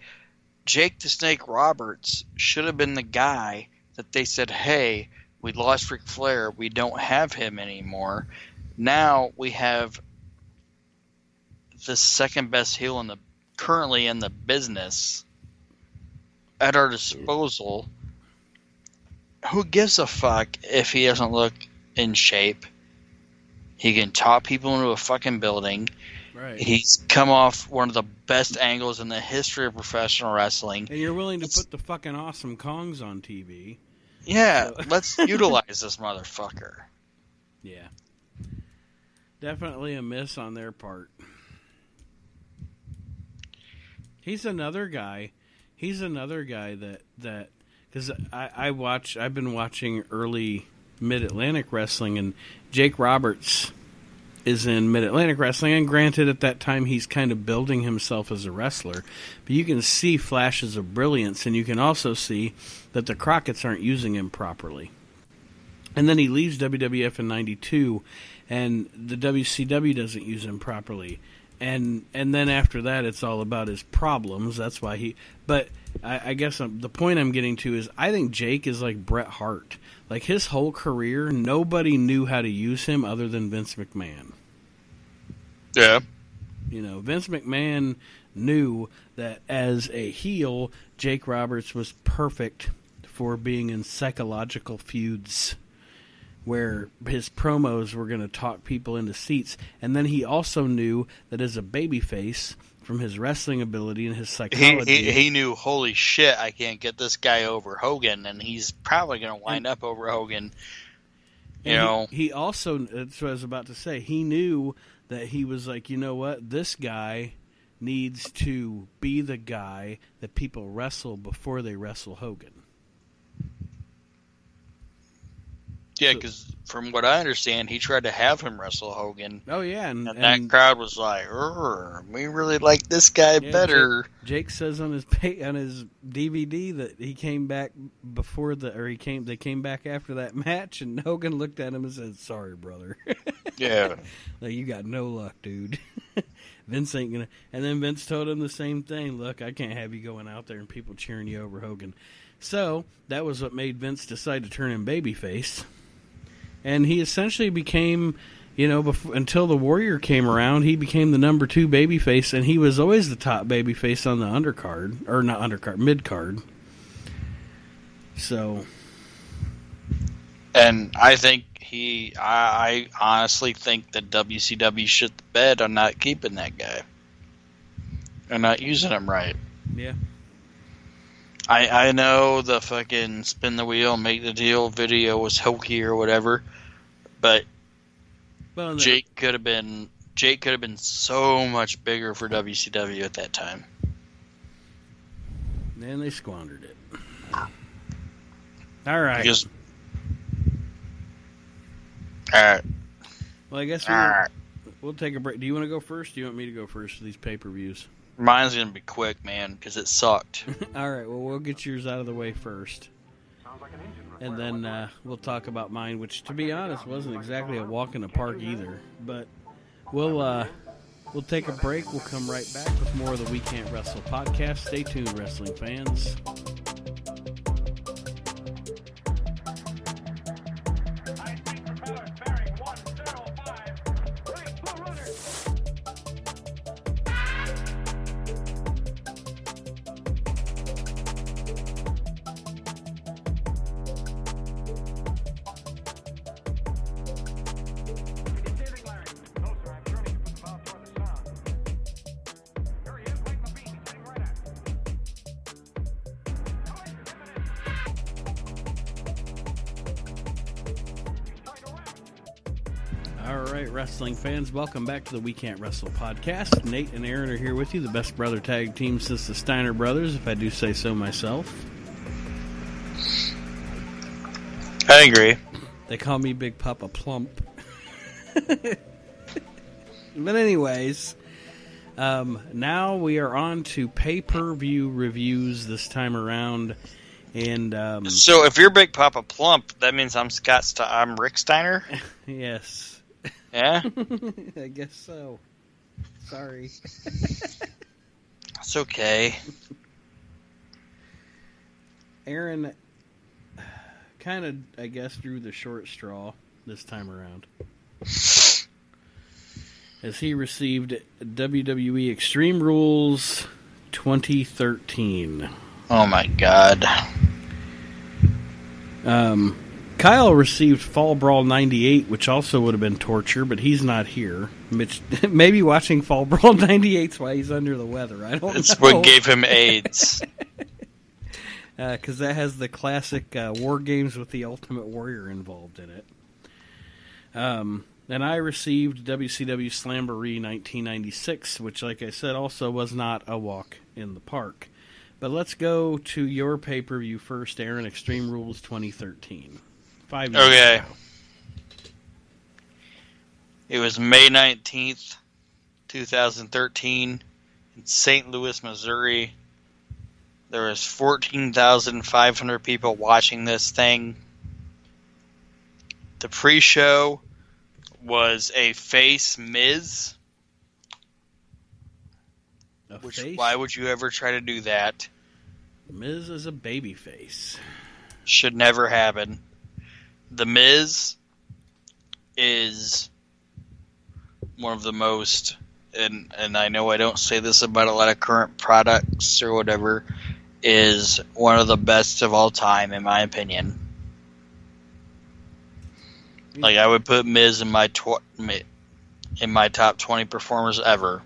Jake the Snake Roberts should have been the guy that they said, "Hey, we lost Ric Flair. We don't have him anymore. Now we have the second best heel in the currently in the business at our disposal. Who gives a fuck if he doesn't look in shape? He can top people into a fucking building. Right. He's come off one of the best angles in the history of professional wrestling. and you're willing to It's- put the fucking awesome Kongs on TV. Yeah, So- let's utilize this motherfucker. Yeah. Definitely a miss on their part. He's another guy. He's another guy that that because I, I watch. I've been watching early Mid Atlantic wrestling, and Jake Roberts is in Mid Atlantic wrestling. And granted, at that time, he's kind of building himself as a wrestler, but you can see flashes of brilliance, and you can also see that the Crockett's aren't using him properly. And then he leaves WWF in '92, and the WCW doesn't use him properly. And and then after that, it's all about his problems. That's why he. But I, I guess i the point I'm getting to is I think Jake is like Bret Hart. Like his whole career, nobody knew how to use him other than Vince McMahon. Yeah. You know, Vince McMahon knew that as a heel, Jake Roberts was perfect for being in psychological feuds where his promos were going to talk people into seats. And then he also knew that as a babyface, from his wrestling ability and his He, psychology, he he knew, holy shit, I can't get this guy over Hogan, and he's probably going to wind up over Hogan. You And know, he, he also that's what I was about to say. He knew that he was like, you know what, this guy needs to be the guy that people wrestle before they wrestle Hogan. Yeah, because from what I understand, he tried to have him wrestle Hogan, Oh yeah, and, and, and that crowd was like, "We really like this guy Yeah, better." Jake says on his pay, on his DVD that he came back before the or he came they came back after that match and Hogan looked at him and said, "Sorry, brother." Yeah, like you got no luck, dude. Vince ain't gonna. And then Vince told him the same thing. Look, I can't have you going out there and people cheering you over Hogan. So that was what made Vince decide to turn him babyface, and he essentially became, you know, before, until the Warrior came around, he became the number two babyface, and he was always the top babyface on the undercard or not undercard, mid card. So and I think he, I, I honestly think that WCW shit the bed on not keeping that guy and not using him right. yeah, I I know the fucking spin the wheel, make the deal video was hokey or whatever, but well, and the- Jake could have been Jake could have been so much bigger for WCW at that time. and they squandered it. All right. Because all right, Well, I guess we'll, right. we'll take a break. Do you want to go first? Do you want me to go first for these pay per views? Mine's gonna be quick, man, because it sucked. All right. Well, we'll get yours out of the way first, and then uh, we'll talk about mine, which, to be honest, wasn't exactly a walk in the park either. But we'll uh, we'll take a break. We'll come right back with more of the We Can't Wrestle podcast. Stay tuned, wrestling fans. Wrestling fans, welcome back to the We Can't Wrestle podcast. Nate and Aaron are here with you, the best brother tag team since the Steiner brothers, if I do say so myself. I agree. They call me Big Papa Plump. but anyways, um, now we are on to pay per view reviews this time around, and um, So if you're Big Papa Plump, that means I'm Scott. St- I'm Rick Steiner. yes, Yeah. I guess so. Sorry. It's okay. Aaron kind of, I guess, drew the short straw this time around. As he received WWE Extreme Rules 2013. Oh my god. Um, Kyle received Fall Brawl 98, which also would have been torture, but he's not here. Mitch, maybe watching Fall Brawl 98 is why he's under the weather. I don't It's know. what gave him AIDS. because that has the classic uh, war games with the Ultimate Warrior involved in it. Um, and I received WCW Slamboree 1996, which, like I said, also was not a walk in the park. But let's go to your pay per view first, Aaron. Extreme Rules 2013. Five years Okay. ago. It was May 19th, 2013, in St. Louis, Missouri. There was 14,500 people watching this thing. The pre-show was a face Miz, A which face? why would you ever try to do that? Miz is a baby face. Should never happen. The Miz is one of the most and and I know I don't say this about a lot of current products or whatever is one of the best of all time in my opinion. Like I would put Miz in my tw- in my top 20 performers ever.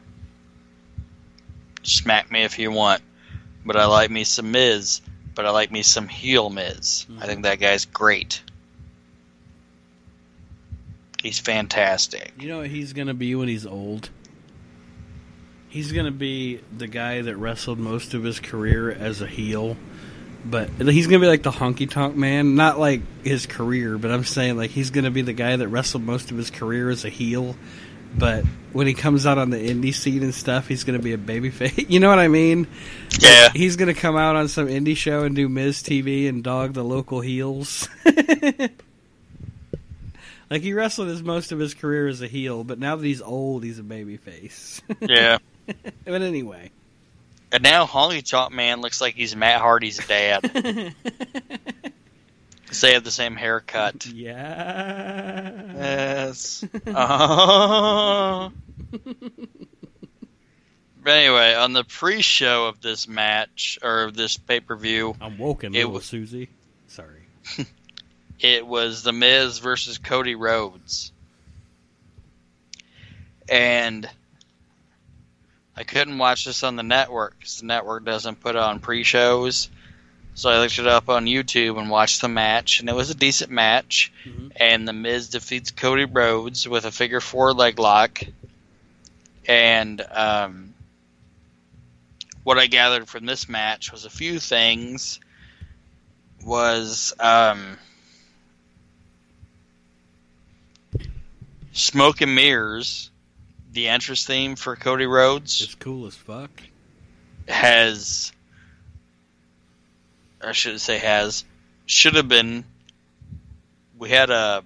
Smack me if you want, but I like me some Miz, but I like me some heel Miz. I mm-hmm. think that guy's great. He's fantastic. You know what he's going to be when he's old? He's going to be the guy that wrestled most of his career as a heel. But he's going to be like the honky tonk man. Not like his career, but I'm saying like he's going to be the guy that wrestled most of his career as a heel. But when he comes out on the indie scene and stuff, he's going to be a babyface. You know what I mean? Yeah. He's going to come out on some indie show and do Miz TV and dog the local heels. like he wrestled his most of his career as a heel, but now that he's old, he's a babyface. Yeah. but anyway, And now Honky Tonk Man looks like he's Matt Hardy's dad. they have the same haircut. yeah. Yes. Uh-huh. But anyway, on the pre-show of this match or of this pay-per-view, I'm woken, It little was- Susie. Sorry. it was The Miz versus Cody Rhodes. And I couldn't watch this on the network because the network doesn't put on pre-shows. So I looked it up on YouTube and watched the match, and it was a decent match. Mhm. And The Miz defeats Cody Rhodes with a figure four leg lock. And um, what I gathered from this match was a few things. Was um, Smoke and Mirrors, the entrance theme for Cody Rhodes, It's cool as fuck. has I should say has should have been we had a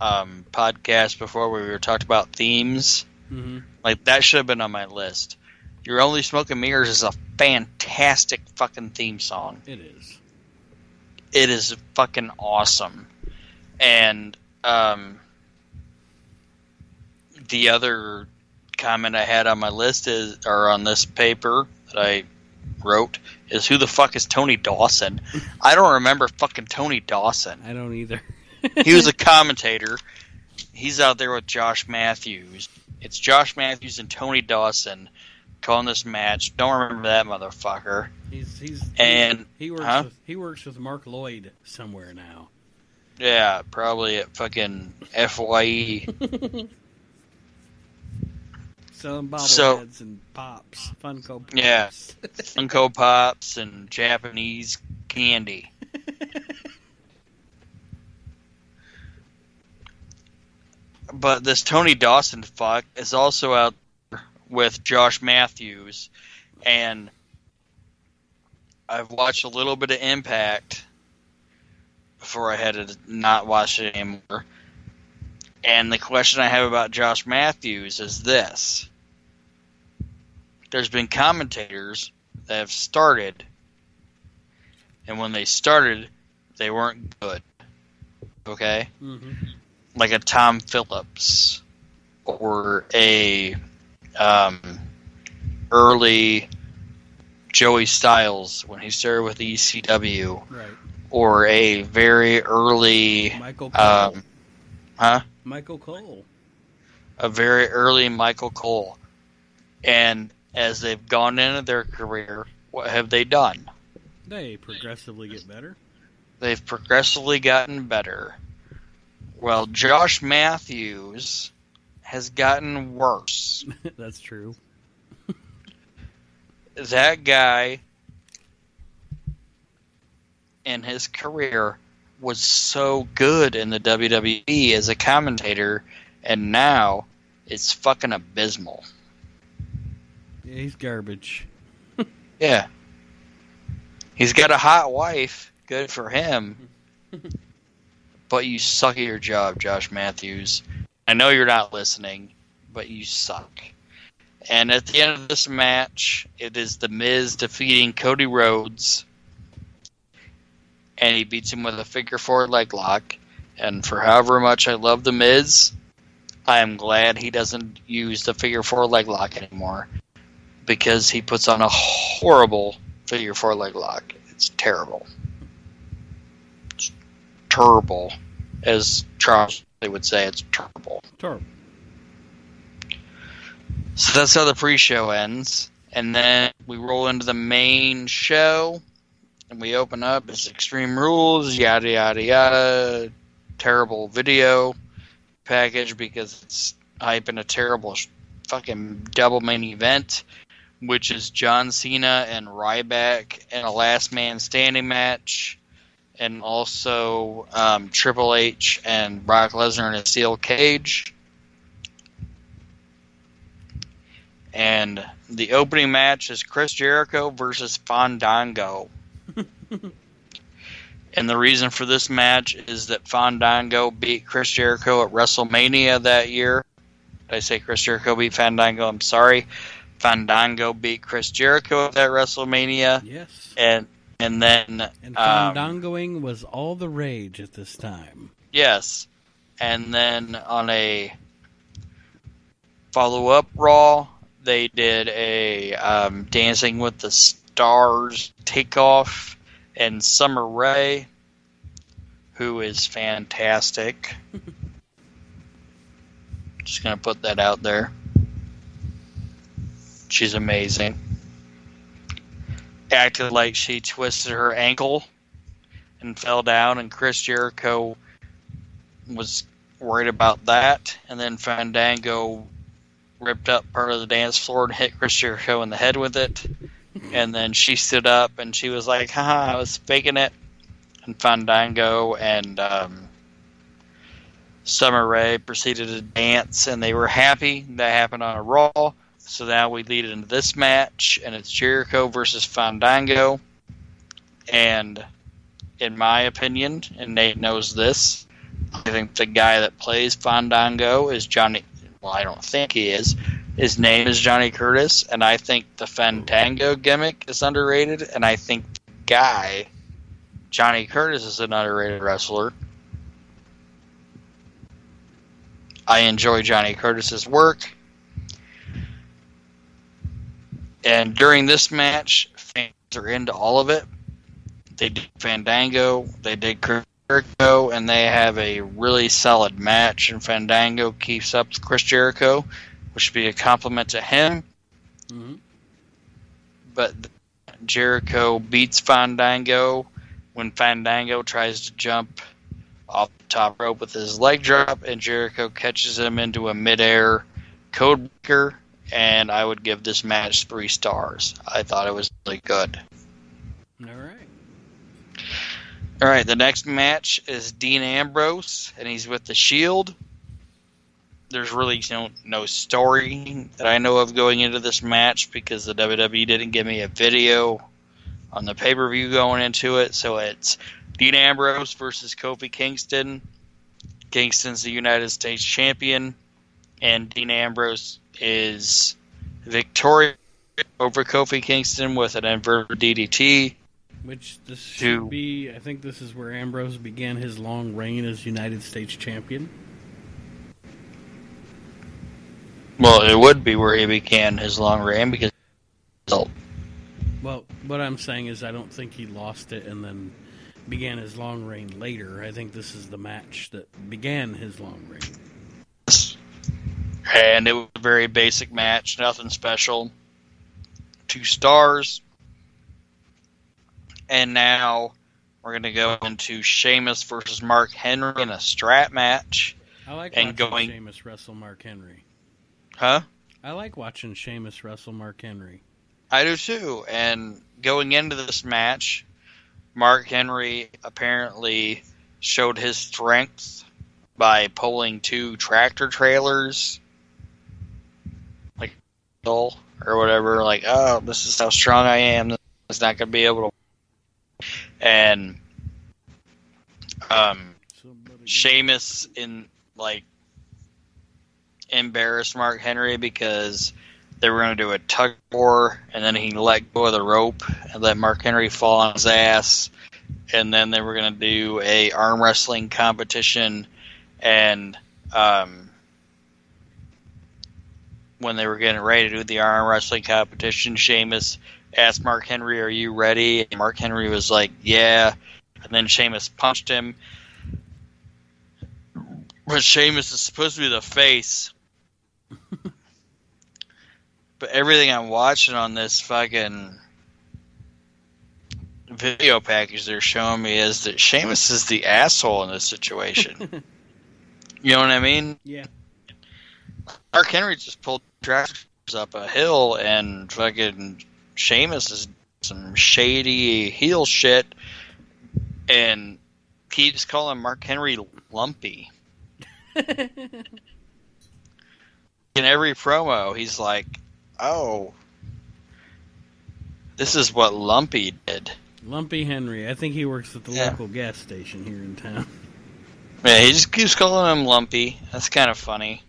um, podcast before where we were talked about themes Mm-hmm. like that should have been on my list your only smoke and mirrors is a fantastic fucking theme song It is. it is fucking awesome and um the other comment i had on my list is or on this paper that i wrote is who the fuck is tony dawson? I don't remember fucking tony dawson. I don't either. he was a commentator. He's out there with josh matthews. It's josh matthews and tony dawson calling this match. Don't remember that motherfucker. He's he's And- he, he works huh? with he works with Mark Lloyd somewhere now. yeah probably at fucking fye Selling bobbleheads So- and pops, Funko pops. Yeah. Funko Pops and Japanese candy. but this Tony Dawson fuck is also out with Josh Matthews, and I've watched a little bit of Impact before I had to not watch it anymore. And the question I have about Josh Matthews is this: there's been commentators that have started, and when they started, they weren't good. Okay? Mm-hmm. Like a Tom Phillips or a um, early Joey Styles when he started with ECW, Right. or a very early, Michael Cole. um, huh? Michael Cole. a very early Michael Cole. And as they've gone into their career, what have they done? They progressively get better. They've progressively gotten better. Well, Josh Matthews has gotten worse. That's true. That guy in his career was so good in the WWE as a commentator, and now it's fucking abysmal. Yeah, he's garbage. Yeah. He's got a hot wife. Good for him. but you suck at your job, Josh Matthews. I know you're not listening, but you suck. And at the end of this match, it is The Miz defeating Cody Rhodes. And he beats him with a figure four leg lock. And for however much I love The Miz, I am glad he doesn't use the figure four leg lock anymore because he puts on a horrible figure four leg lock. It's terrible. It's terrible, as Charles would say. It's terrible. Terrible. So that's how the pre-show ends, and then we roll into the main show, and we open up. It's Extreme Rules, yada yada yada. Terrible video package because it's hyping a terrible fucking double main event, which is John Cena and Ryback in a last man standing match, and also um, Triple H and Brock Lesnar in a steel cage. And the opening match is Chris Jericho versus Fandango. and the reason for this match is that Fandango beat Chris Jericho at WrestleMania that year. Did I say Chris Jericho beat Fandango? I'm sorry. Fandango beat Chris Jericho at WrestleMania, Yes. and and then And um, fandangoing was all the rage at this time. Yes. And then on a follow up Raw, they did a um, Dancing with the Stars takeoff, and Summer Rae, who is fantastic. Just going to put that out there. She's amazing. Acted like she twisted her ankle and fell down, and Chris Jericho was worried about that, and then Fandango ripped up part of the dance floor and hit Chris Jericho in the head with it. And then she stood up and she was like, haha, I was faking it. And Fandango and um, Summer Rae proceeded to dance, and they were happy. That happened on a Raw. So now we lead into this match, and it's Jericho versus Fandango. And in my opinion, and Nate knows this, I think the guy that plays Fandango is Johnny. Well, I don't think he is. His name is Johnny Curtis, and I think the Fandango gimmick is underrated, and I think the guy, Johnny Curtis, is an underrated wrestler. I enjoy Johnny Curtis's work. And during this match, fans are into all of it. They did Fandango, they did Chris Jericho, and they have a really solid match. And Fandango keeps up with Chris Jericho, which should be a compliment to him. hmm But Jericho beats Fandango when Fandango tries to jump off the top rope with his leg drop, and Jericho catches him into a midair codebreaker. And I would give this match three stars. I thought it was really good. All right. All right, the next match is Dean Ambrose, and he's with the Shield. There's really no no story that I know of going into this match because the WWE didn't give me a video on the pay per view going into it. So it's Dean Ambrose versus Kofi Kingston. Kingston's the United States champion, and Dean Ambrose is victorious over Kofi Kingston with an inverted DDT. Which this should To- be. I think this is where Ambrose began his long reign as United States champion. Well, it would be where he began his long reign because Well, what I'm saying is, I don't think he lost it and then began his long reign later. I think this is the match that began his long reign. And it was a very basic match, nothing special. Two stars. And now we're going to go into Sheamus versus Mark Henry in a strap match. I like And watching going- Sheamus wrestle Mark Henry. Huh? I like watching Sheamus wrestle Mark Henry. I do too. And going into this match, Mark Henry apparently showed his strength by pulling two tractor trailers, or whatever. Like, oh, this is how strong I am. It's not gonna be able to. And um, Sheamus in like embarrassed Mark Henry because they were going to do a tug war, and then he let go of the rope and let Mark Henry fall on his ass, and then they were going to do a arm wrestling competition, and um, when they were getting ready to do the arm wrestling competition, Sheamus asked Mark Henry, "Are you ready?" And Mark Henry was like, "Yeah," and then Sheamus punched him. But Sheamus is supposed to be the face. but everything I'm watching on this fucking video package they're showing me is that Sheamus is the asshole in this situation. you know what I mean? Yeah. Mark Henry just pulled tractors up a hill and fucking Sheamus is some shady heel shit and keeps calling Mark Henry lumpy. in every promo, he's like, "Oh, this is what Lumpy did." Lumpy Henry. I think he works at the Yeah. local gas station here in town. Yeah, he just keeps calling him Lumpy. That's kind of funny.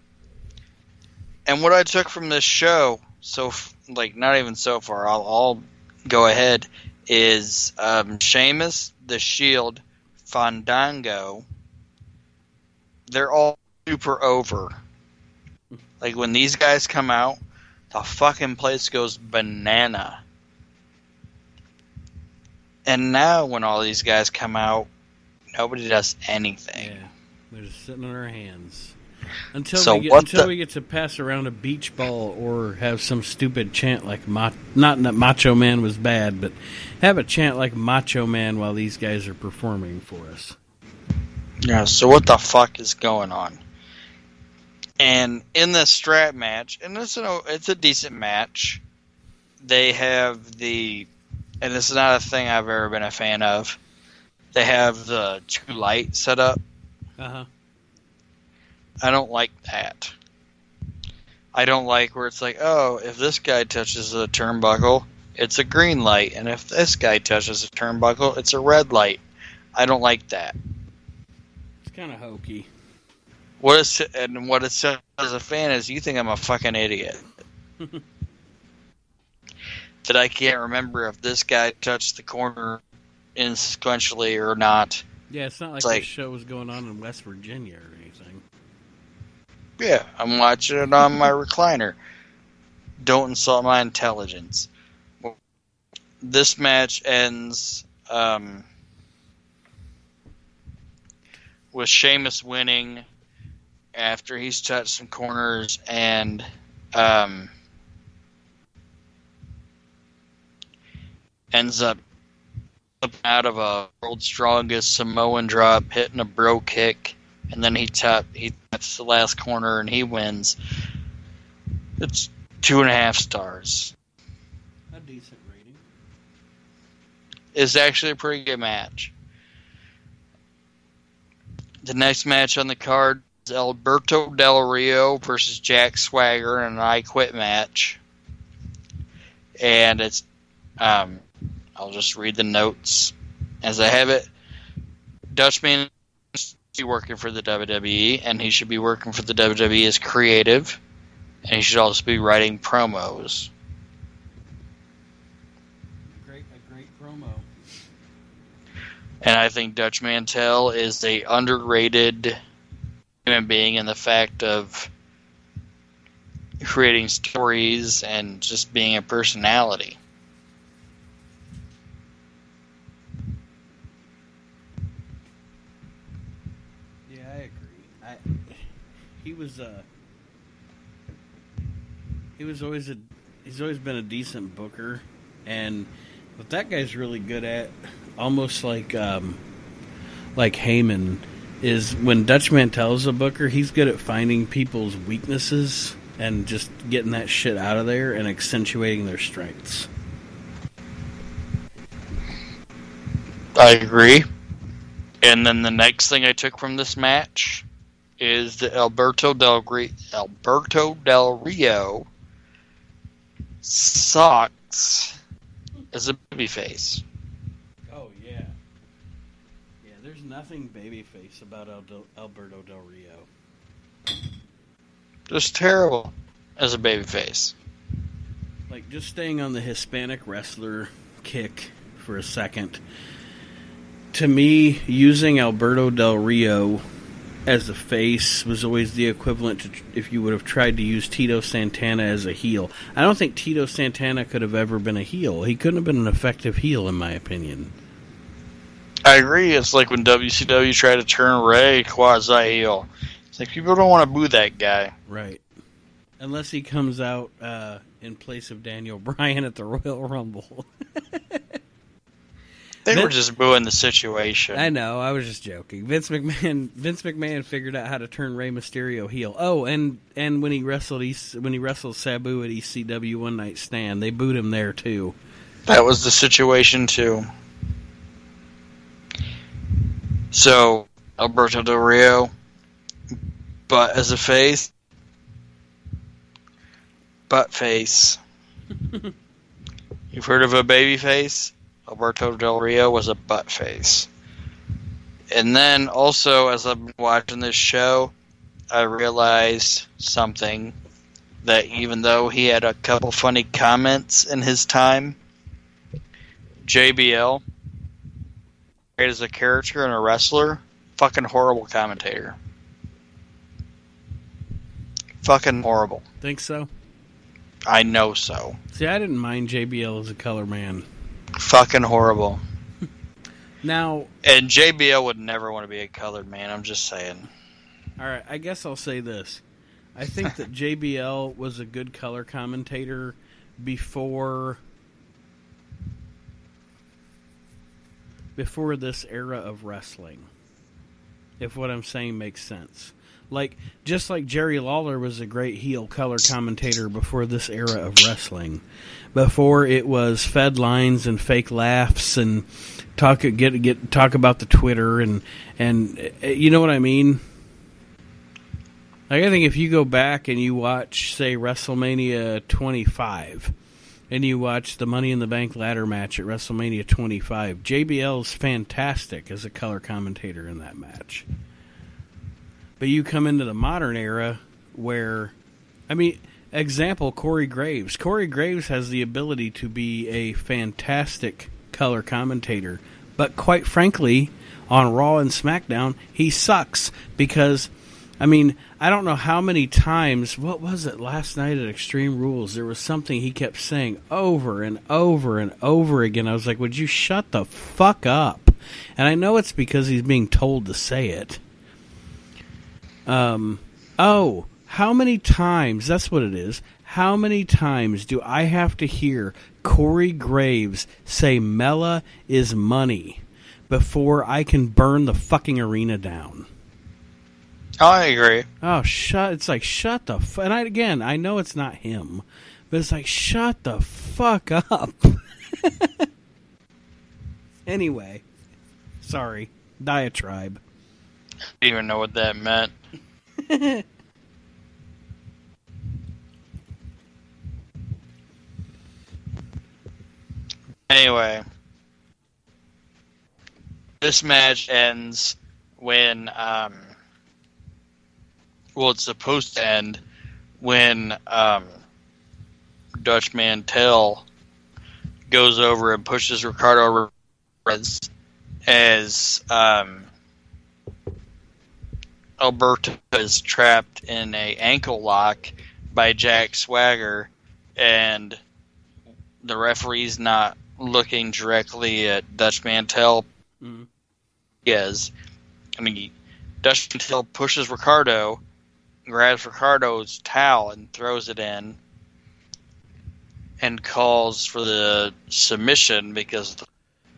And what I took from this show, so like not even so far, I'll, I'll go ahead. Is um, Sheamus, the Shield, Fandango. They're all super over. Like when these guys come out, the fucking place goes banana. And now when all these guys come out, nobody does anything. Yeah, they're just sitting on our hands until So we get until the- we get to pass around a beach ball or have some stupid chant like ma- not that Macho Man was bad, but have a chant like Macho Man while these guys are performing for us. Yeah, so what the fuck is going on? And in this strap match, and it's a it's a decent match. They have the, and this is not a thing I've ever been a fan of. They have the two light set up. Uh huh. I don't like that. I don't like where it's like, oh, if this guy touches a turnbuckle, it's a green light, and if this guy touches a turnbuckle, it's a red light. I don't like that. It's kind of hokey. What is and what it says as a fan is you think I'm a fucking idiot. that I can't remember if this guy touched the corner in sequentially or not. Yeah, it's not like, It's like- this show was going on in West Virginia or. Yeah, I'm watching it on my recliner. Don't insult my intelligence. This match ends um, with Sheamus winning after he's touched some corners and um, ends up out of a world's strongest Samoan drop, hitting a Brogue Kick, and then he tap he taps the last corner and he wins. It's two and a half stars. A decent rating. It's actually a pretty good match. The next match on the card is Alberto Del Rio versus Jack Swagger in an I Quit match. And it's, um, I'll just read the notes as I have it. Dutch Mantell be working for the WWE, and he should be working for the WWE as creative, and he should also be writing promos. Great, a great promo. And I think Dutch Mantell is a underrated human being in the fact of creating stories and just being a personality. He was uh he was always a he's always been a decent booker and what that guy's really good at almost like um like Heyman is when Dutch Mantell's a booker, he's good at finding people's weaknesses and just getting that shit out of there and accentuating their strengths. I agree. And then the next thing I took from this match is the Alberto Del Rio, Alberto Del Rio sucks as a babyface. Oh yeah, yeah. There's nothing babyface about Aldo- Alberto Del Rio. Just terrible as a babyface. Like just staying on the Hispanic wrestler kick for a second. To me, using Alberto Del Rio as a face was always the equivalent to if you would have tried to use Tito Santana as a heel. I don't think Tito Santana could have ever been a heel. He couldn't have been an effective heel, in my opinion. I agree. It's like when WCW tried to turn Rey quasi heel. It's like people don't want to boo that guy. Right. Unless he comes out uh, in place of Daniel Bryan at the Royal Rumble. They That- were just booing the situation. I know. I was just joking. Vince McMahon. Vince McMahon figured out how to turn Rey Mysterio heel. Oh, and and when he wrestled when he wrestled Sabu at ECW One Night Stand, they booed him there too. That was the situation too. So Alberto Del Rio, but as a face, butt face. You've heard of a baby face? Alberto Del Rio was a butt face. And then also, as I've been watching this show, I realized something that even though he had a couple funny comments in his time, JBL, great as a character and a wrestler, fucking horrible commentator. Fucking horrible. Think so? I know so. See, I didn't mind JBL as a color man. Fucking horrible. Now, And JBL would never want to be a colored man. I'm just saying. all right. I guess I'll say this. I think that JBL was a good color commentator before before this era of wrestling. If what I'm saying makes sense. Like just like Jerry Lawler was a great heel color commentator before this era of wrestling. Before it was fed lines and fake laughs and talk get get talk about the Twitter and and uh, you know what I mean? Like I think if you go back and you watch, say, WrestleMania 25, and you watch the Money in the Bank ladder match at WrestleMania 25, JBL is fantastic as a color commentator in that match. But you come into the modern era where, I mean, example Corey Graves. Corey Graves has the ability to be a fantastic color commentator, but quite frankly, on Raw and SmackDown, he sucks because. I mean, I don't know how many times. What was it last night at Extreme Rules? There was something he kept saying over and over and over again. I was like, "Would you shut the fuck up?" And I know it's because he's being told to say it. Um. Oh, how many times? That's what it is. How many times do I have to hear Corey Graves say Mella is money before I can burn the fucking arena down? Oh, I agree. Oh, shut! It's like shut the. F-. And I, again, I know it's not him, but it's like shut the fuck up. anyway, sorry, diatribe. I Didn't even know what that meant. anyway, this match ends when, um, well, it's supposed to end when um, Dutch Mantell goes over and pushes Ricardo as um, Alberto is trapped in a ankle lock by Jack Swagger, and the referee's not looking directly at Dutch Mantell. Mhm. Yes, I mean Dutch Mantell pushes Ricardo, grabs Ricardo's towel and throws it in, and calls for the submission because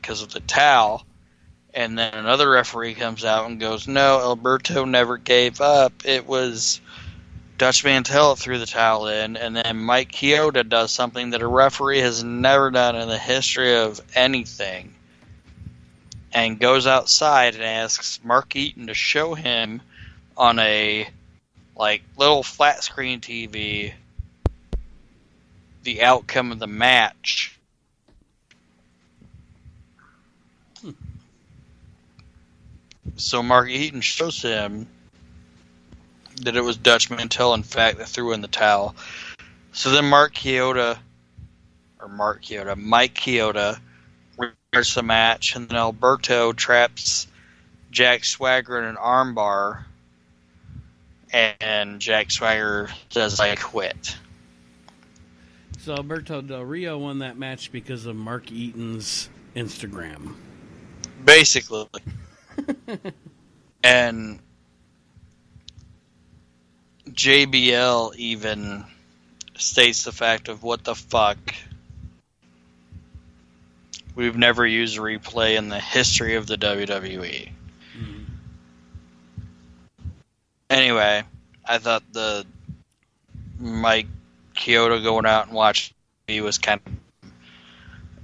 because of the towel. And then another referee comes out and goes, "No, Alberto never gave up. It was Dutch Mantell that threw the towel in." And then Mike Chioda does something that a referee has never done in the history of anything, and goes outside and asks Mark Yeaton to show him on a like little flat screen TV the outcome of the match. Hmm. So Mark Yeaton shows him that it was Dutch Mantell, in fact, that threw in the towel. So then Mark Chioda, or Mark Chioda, Mike Chioda, returns the match, and then Alberto traps Jack Swagger in an armbar, and Jack Swagger says, "I quit." So Alberto Del Rio won that match because of Mark Yeaton's Instagram. basically. and JBL even states the fact of what the fuck. We've never used replay in the history of the WWE. Mhm. Anyway, I thought the Mike Chioda going out and watching me was kind of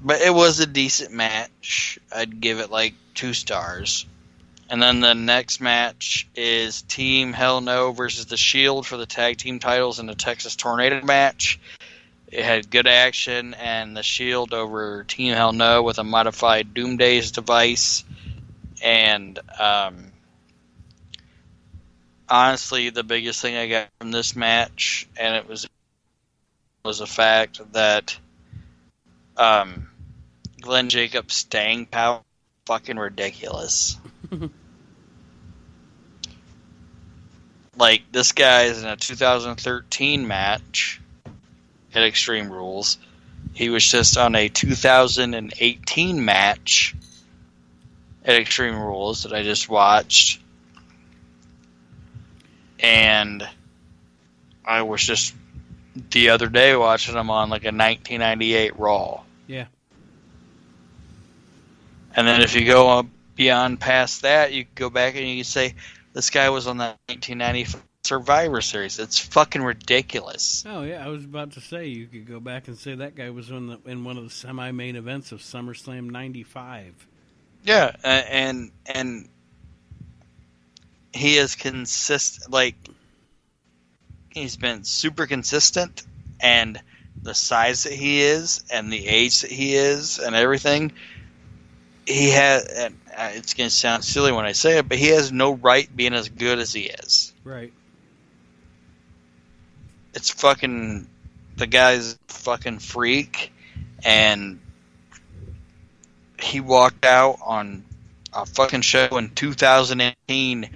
but it was a decent match. I'd give it like two stars. And then the next match is Team Hell No versus the Shield for the tag team titles in the Texas Tornado match. It had good action, and the Shield over Team Hell No with a modified Doomsday Device. And um, honestly, the biggest thing I got from this match, and it was was the fact that um, Glenn Jacobs' staying power fucking ridiculous. Mm-hmm. like this guy is in a 2013 match at Extreme Rules. He was just on a 2018 match at Extreme Rules that I just watched. And I was just the other day watching him on like a 1998 Raw. Yeah. And then if you go up beyond past that, you go back and you say this guy was on the 1990 Survivor Series. It's fucking ridiculous. Oh yeah, I was about to say you could go back and say that guy was in the in one of the semi-main events of SummerSlam '95. Yeah, and and he is consistent. Like he's been super consistent, and the size that he is, and the age that he is, and everything. He has. And uh, it's gonna sound silly when I say it, but he has no right being as good as he is. Right. It's fucking. The guy's fucking freak, and he walked out on a fucking show in 2018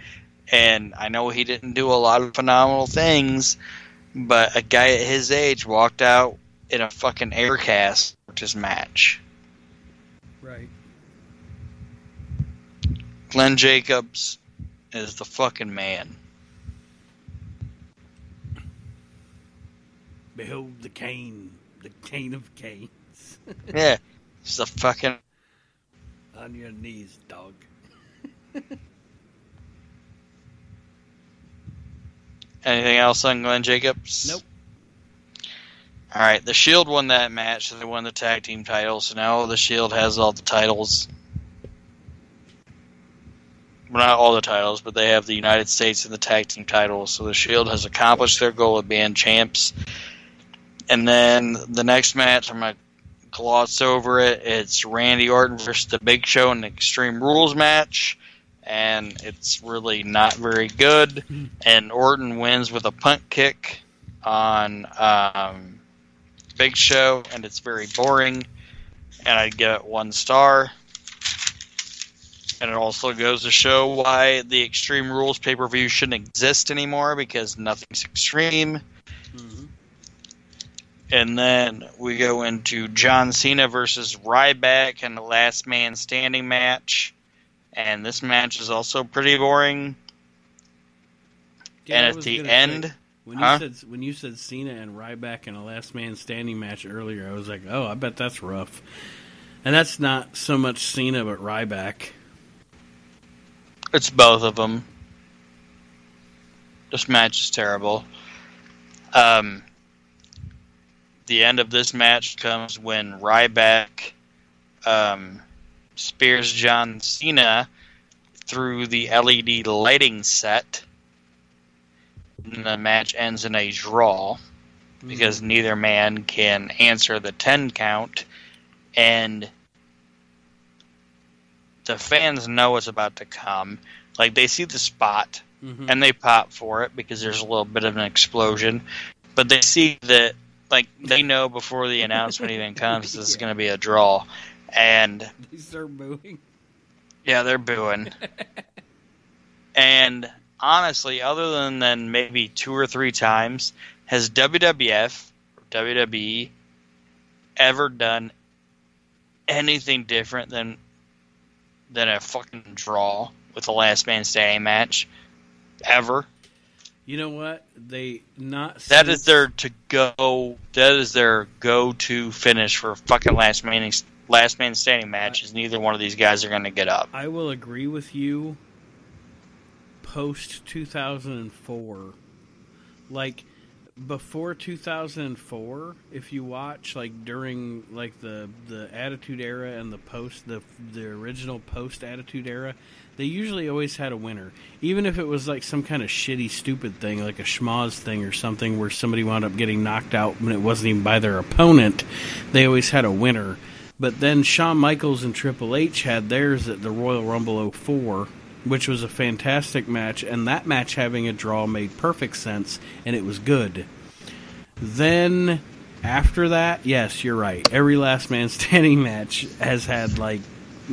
and I know he didn't do a lot of phenomenal things, but a guy at his age walked out in a fucking air cast his match. Right. Glenn Jacobs is the fucking man. Behold the cane, the cane of canes. Yeah, he's the fucking On your knees, dog. anything else on Glenn Jacobs? Nope. All right, the Shield won that match. So they won the tag team titles. So now the Shield has all the titles. Well, not all the titles, but they have the United States and the tag team titles. So the Shield has accomplished their goal of being champs. And then the next match, I'm gonna gloss over it. It's Randy Orton versus the Big Show in the Extreme Rules match, and it's really not very good. And Orton wins with a punt kick on um, Big Show, and it's very boring. And I'd give it one star. And it also goes to show why the Extreme Rules pay per view shouldn't exist anymore because nothing's extreme. Mhm. And then we go into John Cena versus Ryback in the last man standing match. And this match is also pretty boring. Yeah, and at the end, say, when Huh? you said when you said Cena and Ryback in a last man standing match earlier, I was like, oh, I bet that's rough. And that's not so much Cena, but Ryback. It's both of them. This match is terrible. Um, the end of this match comes when Ryback um, spears John Cena through the LED lighting set. And the match ends in a draw because neither man can answer the 10 count and the fans know what's about to come. Like they see the spot Mhm. and they pop for it because there's a little bit of an explosion. But they see that like they know before the announcement even comes this is going to be a draw. And they start booing. yeah they're booing. And honestly other than than maybe two or three times has wwf or wwe ever done anything different than than a fucking draw with a last man standing match ever You know what? They not that since- is their to go that is their go to finish for fucking last man last man standing matches neither one of these guys are going to get up I will agree with you. Post two thousand and four, like before two thousand and four, if you watch like during like the the Attitude Era and the post the the original post Attitude Era, they usually always had a winner, even if it was like some kind of shitty stupid thing like a schmoz thing or something where somebody wound up getting knocked out when it wasn't even by their opponent. They always had a winner. But then Shawn Michaels and Triple H had theirs at the Royal Rumble 04, which was a fantastic match, and that match having a draw made perfect sense, and it was good. Then, after that, yes, you're right. Every last man standing match has had, like,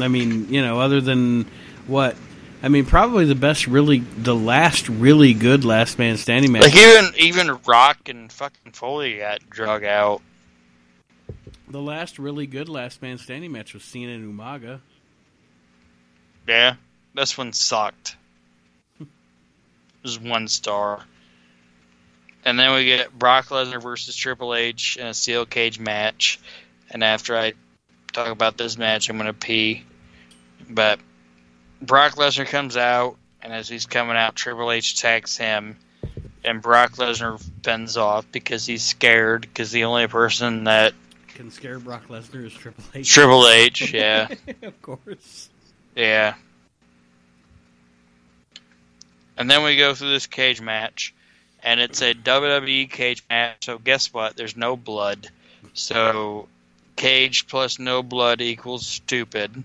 I mean, you know, other than what? I mean, probably the best, really, the last really good last man standing match. like even even rock and fucking foley got drug out the last really good last man standing match was Cena and Umaga. Yeah, this one sucked. It was one star. And then we get Brock Lesnar versus Triple H in a steel cage match. And after I talk about this match, I'm going to pee. But Brock Lesnar comes out, and as he's coming out, Triple H attacks him. And Brock Lesnar bends off because he's scared because the only person that. Can scare Brock Lesnar is Triple H. Triple H, yeah. of course. Yeah. And then we go through this cage match, and it's a WWE cage match. So guess what? There's no blood. So cage plus no blood equals stupid. And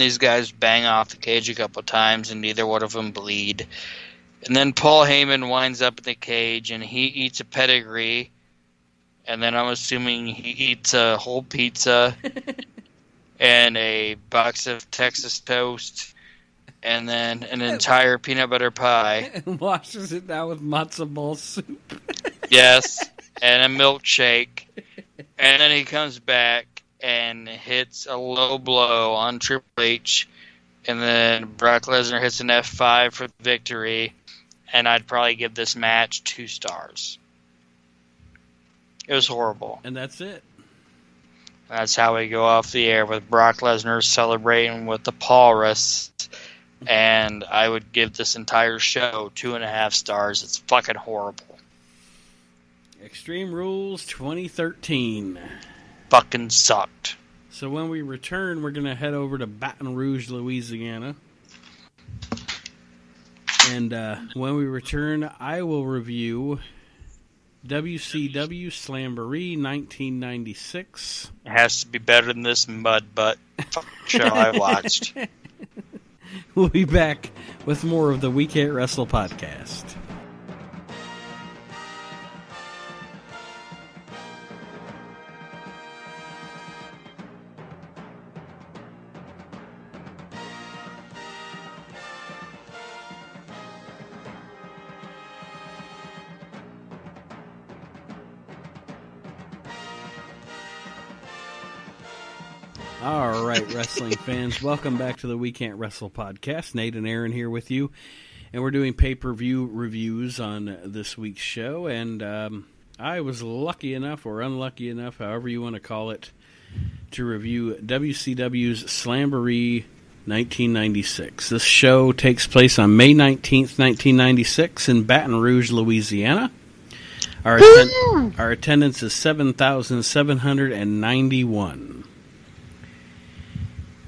these guys bang off the cage a couple times, and neither one of them bleed. And then Paul Heyman winds up in the cage, and he eats a pedigree. And then I'm assuming he eats a whole pizza and a box of Texas toast, and then an entire peanut butter pie. and washes it down with matzo ball soup. Yes, and a milkshake. And then he comes back and hits a low blow on Triple H, and then Brock Lesnar hits an F5 for the victory. And I'd probably give this match two stars. It was horrible. And that's it. That's how we go off the air with Brock Lesnar celebrating with the Paulrus. And I would give this entire show two and a half stars. It's fucking horrible. Extreme Rules 2013. Fucking sucked. So when we return, we're going to head over to Baton Rouge, Louisiana. And uh, when we return, I will review WCW Slamboree 1996. It has to be better than this mud butt show I watched. We'll be back with more of the We Can't Wrestle podcast. Wrestling fans, welcome back to the We Can't Wrestle podcast. Nate and Aaron here with you, and we're doing pay per view reviews on this week's show. And um, I was lucky enough, or unlucky enough, however you want to call it, to review WCW's Slamboree 1996. This show takes place on May 19th, 1996, in Baton Rouge, Louisiana. Our, atten- our attendance is 7,791.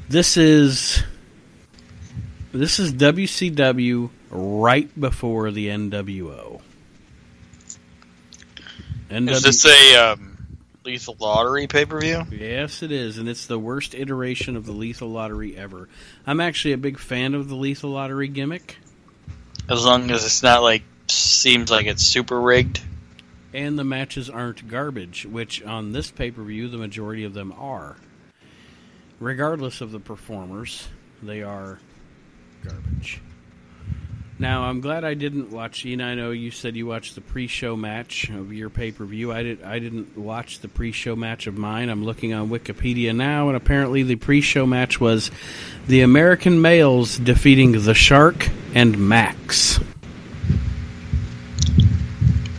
This is this is WCW right before the NWO. NW- Is this a um, Lethal Lottery pay per view? Yes, it is, and it's the worst iteration of the Lethal Lottery ever. I'm actually a big fan of the Lethal Lottery gimmick, As long as it's not like seems like it's super rigged. and the matches aren't garbage, which on this pay per view, the majority of them are. Regardless of the performers, they are garbage. Now, I'm glad I didn't watch. You know, I know you said you watched the pre-show match of your pay-per-view. I did. I didn't watch the pre-show match of mine. I'm looking on Wikipedia now, and apparently the pre-show match was the American males defeating the Shark and Max.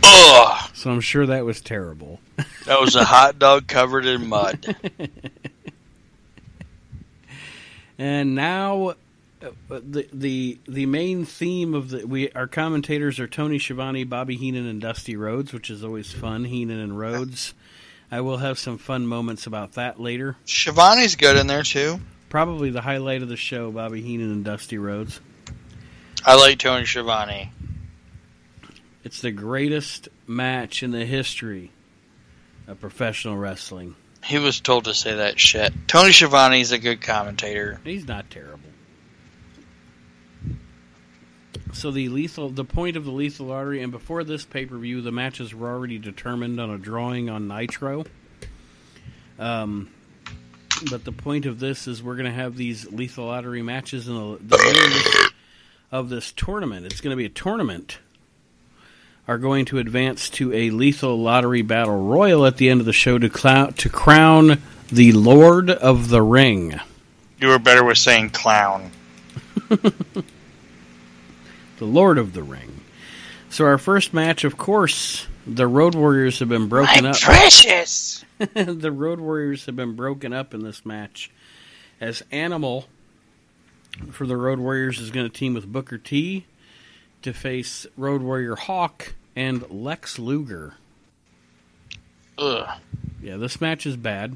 Ugh, So I'm sure that was terrible. that was a hot dog covered in mud. And now, uh, the the the main theme of the we our commentators are Tony Schiavone, Bobby Heenan, and Dusty Rhodes, which is always fun. Heenan and Rhodes. I will have some fun moments about that later. Schiavone's good in there too. Probably the highlight of the show: Bobby Heenan and Dusty Rhodes. I like Tony Schiavone. It's the greatest match in the history of professional wrestling. He was told to say that shit. Tony Schiavone's a good commentator. He's not terrible. So the lethal, the point of the lethal lottery, and before this pay per view, the matches were already determined on a drawing on Nitro. Um, but the point of this is we're going to have these lethal lottery matches in the, the of this tournament. It's going to be a tournament. Are going to advance to a lethal lottery battle royal at the end of the show to clou- to crown the Lord of the Ring. You were better with saying clown. the Lord of the Ring. So our first match, of course, the Road Warriors have been broken My up. precious. the Road Warriors have been broken up in this match, as Animal for the Road Warriors is going to team with Booker T to face Road Warrior Hawk and Lex Luger. Ugh. Yeah, this match is bad.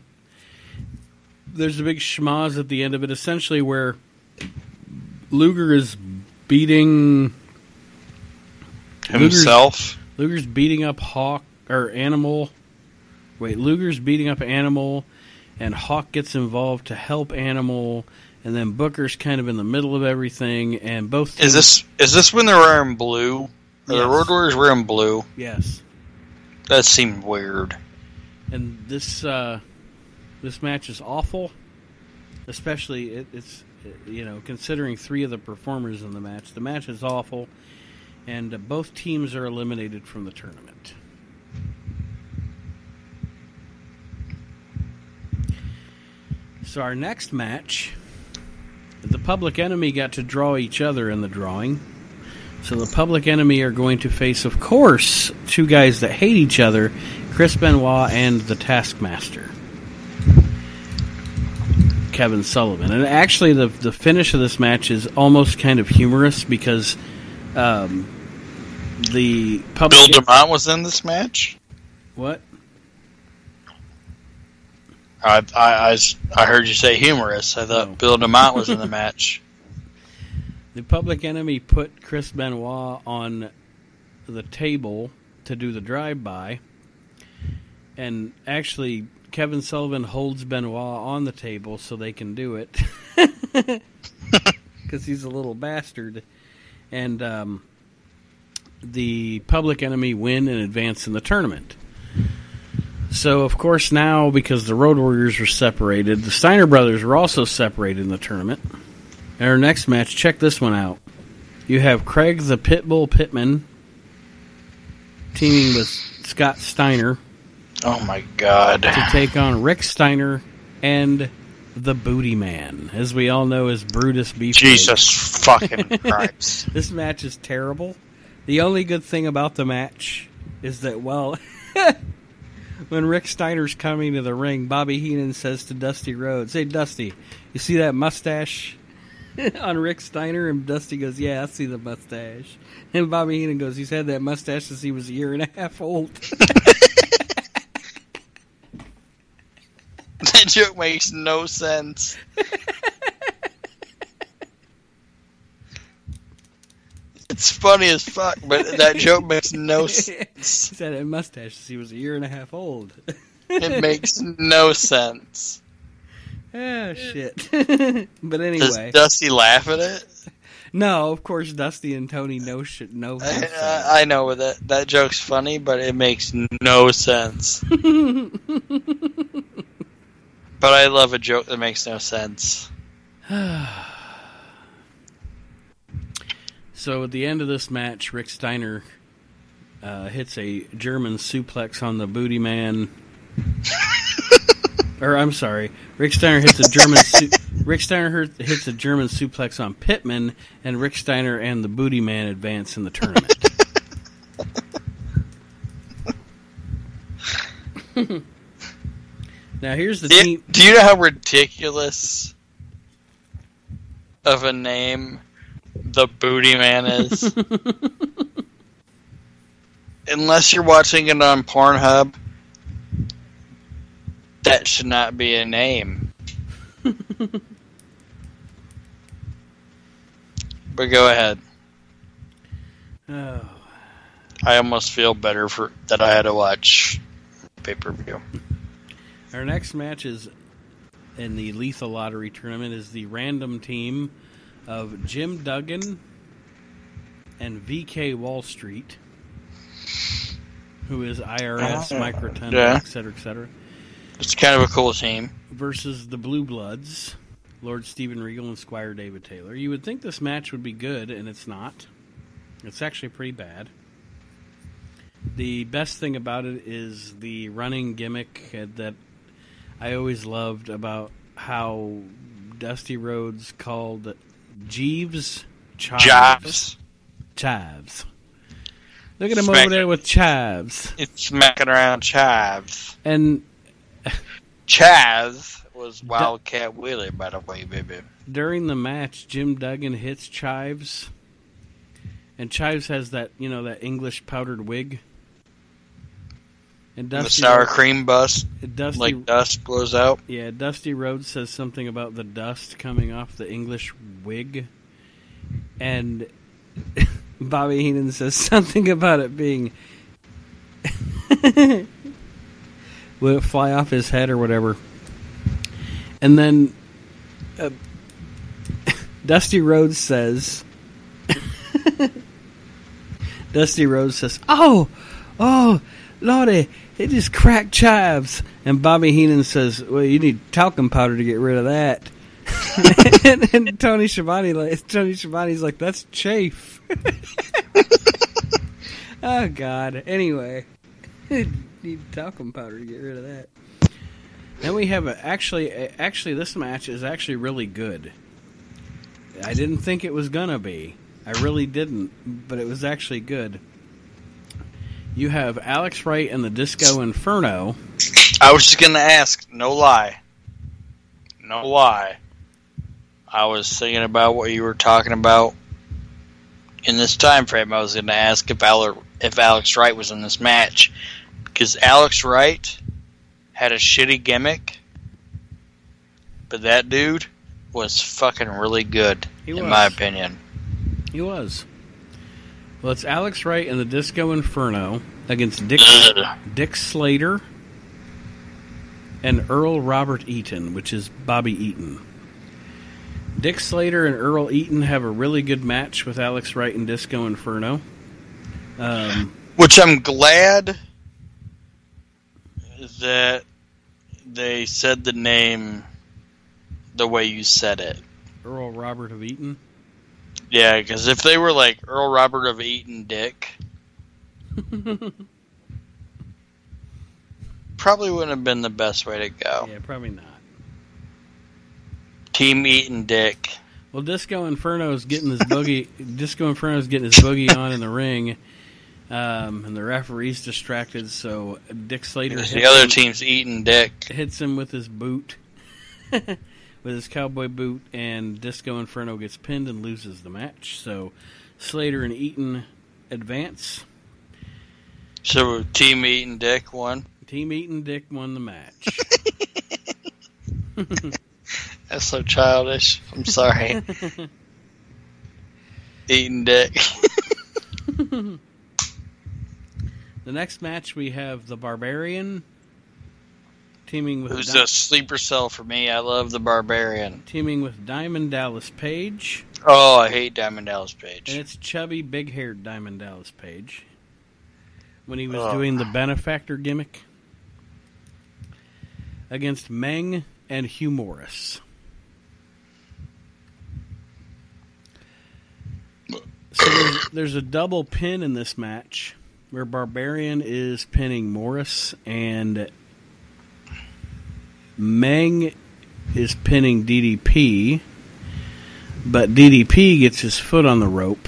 There's a big schmoz at the end of it, essentially where Luger is beating Himself. Luger's beating up Hawk or Animal. Wait, Luger's beating up Animal, and Hawk gets involved to help Animal, and then Booker's kind of in the middle of everything, and both Is this is this when they're wearing blue? Are the Road Warriors wearing blue? yes, That seemed weird. and this uh, this match is awful, especially it, it's you know considering three of the performers in the match. The match is awful, and uh, both teams are eliminated from the tournament. So our next match, the Public Enemy got to draw each other in the drawing. So the Public Enemy are going to face, of course, two guys that hate each other, Chris Benoit and the Taskmaster. Kevin Sullivan. And actually the the finish of this match is almost kind of humorous because um, the Bill public DeMont was in this match. what? I, I, I I heard you say humorous. I thought No. Bill DeMont was in the match. The Public Enemy put Chris Benoit on the table to do the drive-by, and actually Kevin Sullivan holds Benoit on the table so they can do it because he's a little bastard, and um, the Public Enemy win and advance in the tournament. So, of course, now because the Road Warriors were separated, the Steiner brothers were also separated in the tournament. In our next match, check this one out. You have Craig the Pitbull Pittman teaming with Scott Steiner Oh my god. to take on Rick Steiner and the Booty Man, as we all know as Brutus Beefcake. Jesus fucking Christ. This match is terrible. The only good thing about the match is that, well, when Rick Steiner's coming to the ring, Bobby Heenan says to Dusty Rhodes, Hey, Dusty, you see that mustache on Rick Steiner? And Dusty goes, Yeah, I see the mustache. And Bobby Heenan goes, He's had that mustache since he was a year and a half old. that joke makes no sense. it's funny as fuck, but that joke makes no sense. He's had that mustache since he was a year and a half old. It makes no sense. Oh, shit. but Does anyway. Dusty laugh at it? No, of course, Dusty and Tony know shit. No. I, I know that that joke's funny, but it makes no sense. but I love a joke that makes no sense. so at the end of this match, Rick Steiner uh, hits a German suplex on the Booty Man. or I'm sorry, Rick Steiner hits a German. Su- Rick Steiner hits a German suplex on Pittman, and Rick Steiner and the Booty Man advance in the tournament. now here's the Do team. do you know how ridiculous of a name the Booty Man is? Unless you're watching it on Pornhub, that should not be a name. but go ahead. Oh. I almost feel better for that I had to watch pay per view. Our next match is in the Lethal Lottery tournament is the random team of Jim Duggan and VK Wall Street, who is IRS, Oh, Mike Rotunda, yeah. et cetera, et cetera, It's kind of a cool team. versus the Blue Bloods, Lord Steven Regal and Squire David Taylor. You would think this match would be good, and it's not. It's actually pretty bad. The best thing about it is the running gimmick uh, that I always loved about how Dusty Rhodes called Jeeves Chives. Jobs. Chives. Look at him Smack- over there with chives. It's smacking around Chives. And Chaz was Wildcat Willie, by the way, baby. during the match, Jim Duggan hits Chives, and Chives has that you know that English powdered wig. And the Dusty, sour cream bust, Dusty, like dust blows out. yeah, Dusty Rhodes says something about the dust coming off the English wig, and Bobby Heenan says something about it being. Will it fly off his head or whatever? And then uh, Dusty Rhodes says, Dusty Rhodes says, "Oh, oh, Lordy, it just cracked chives." And Bobby Heenan says, "Well, you need talcum powder to get rid of that." and, and Tony Schiavone, like Tony Schiavone's like, "That's chafe." oh God. Anyway, need talcum powder to get rid of that. Then we have a, actually, actually, this match is actually really good. I didn't think it was gonna be. I really didn't, but it was actually good. You have Alex Wright and the Disco Inferno. I was just gonna ask, no lie, no lie. I was thinking about what you were talking about in this time frame. I was gonna ask if Ale- if Alex Wright was in this match because Alex Wright had a shitty gimmick, but that dude was fucking really good, He in was. my opinion. He was. Well, it's Alex Wright and the Disco Inferno against Dick Ugh. Dick Slater and Earl Robert Eaton, which is Bobby Eaton. Dick Slater and Earl Eaton have a really good match with Alex Wright and Disco Inferno. Um, Which I'm glad that they said the name the way you said it. Earl Robert of Eaton. Yeah, because if they were like Earl Robert of Eaton Dick, probably wouldn't have been the best way to go. Yeah, probably not. Team Eating Dick. Well, Disco Inferno is getting his boogie. Disco Inferno is getting his boogie on in the ring, um, and the referee's distracted. So Dick Slater hits The other him, team's eating dick. hits him with his boot, with his cowboy boot, and Disco Inferno gets pinned and loses the match. So Slater and Eaton advance. So Team Eating Dick won. Team Eaton Dick won the match. That's so childish. I'm sorry. Eating Dick. the next match we have the Barbarian teaming with Who's Di- a sleeper cell for me? I love the Barbarian. teaming with Diamond Dallas Page. Oh, I hate Diamond Dallas Page. And it's chubby, big haired Diamond Dallas Page. When he was Oh. doing the benefactor gimmick against Meng and Hugh Morris. So there's, there's a double pin in this match where Barbarian is pinning Morris and Meng is pinning DDP, but DDP gets his foot on the rope.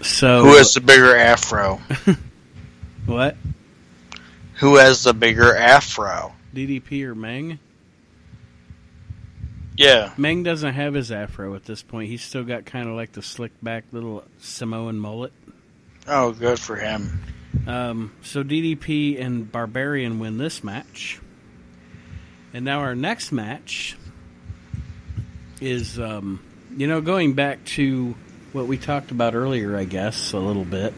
So Who has the bigger afro? what? Who has the bigger afro? DDP or Meng? Yeah. Meng doesn't have his afro at this point. He's still got kind of like the slick back little Samoan mullet. Oh, good for him. Um, so DDP and Barbarian win this match. And now our next match is, um, you know, going back to what we talked about earlier, I guess, a little bit.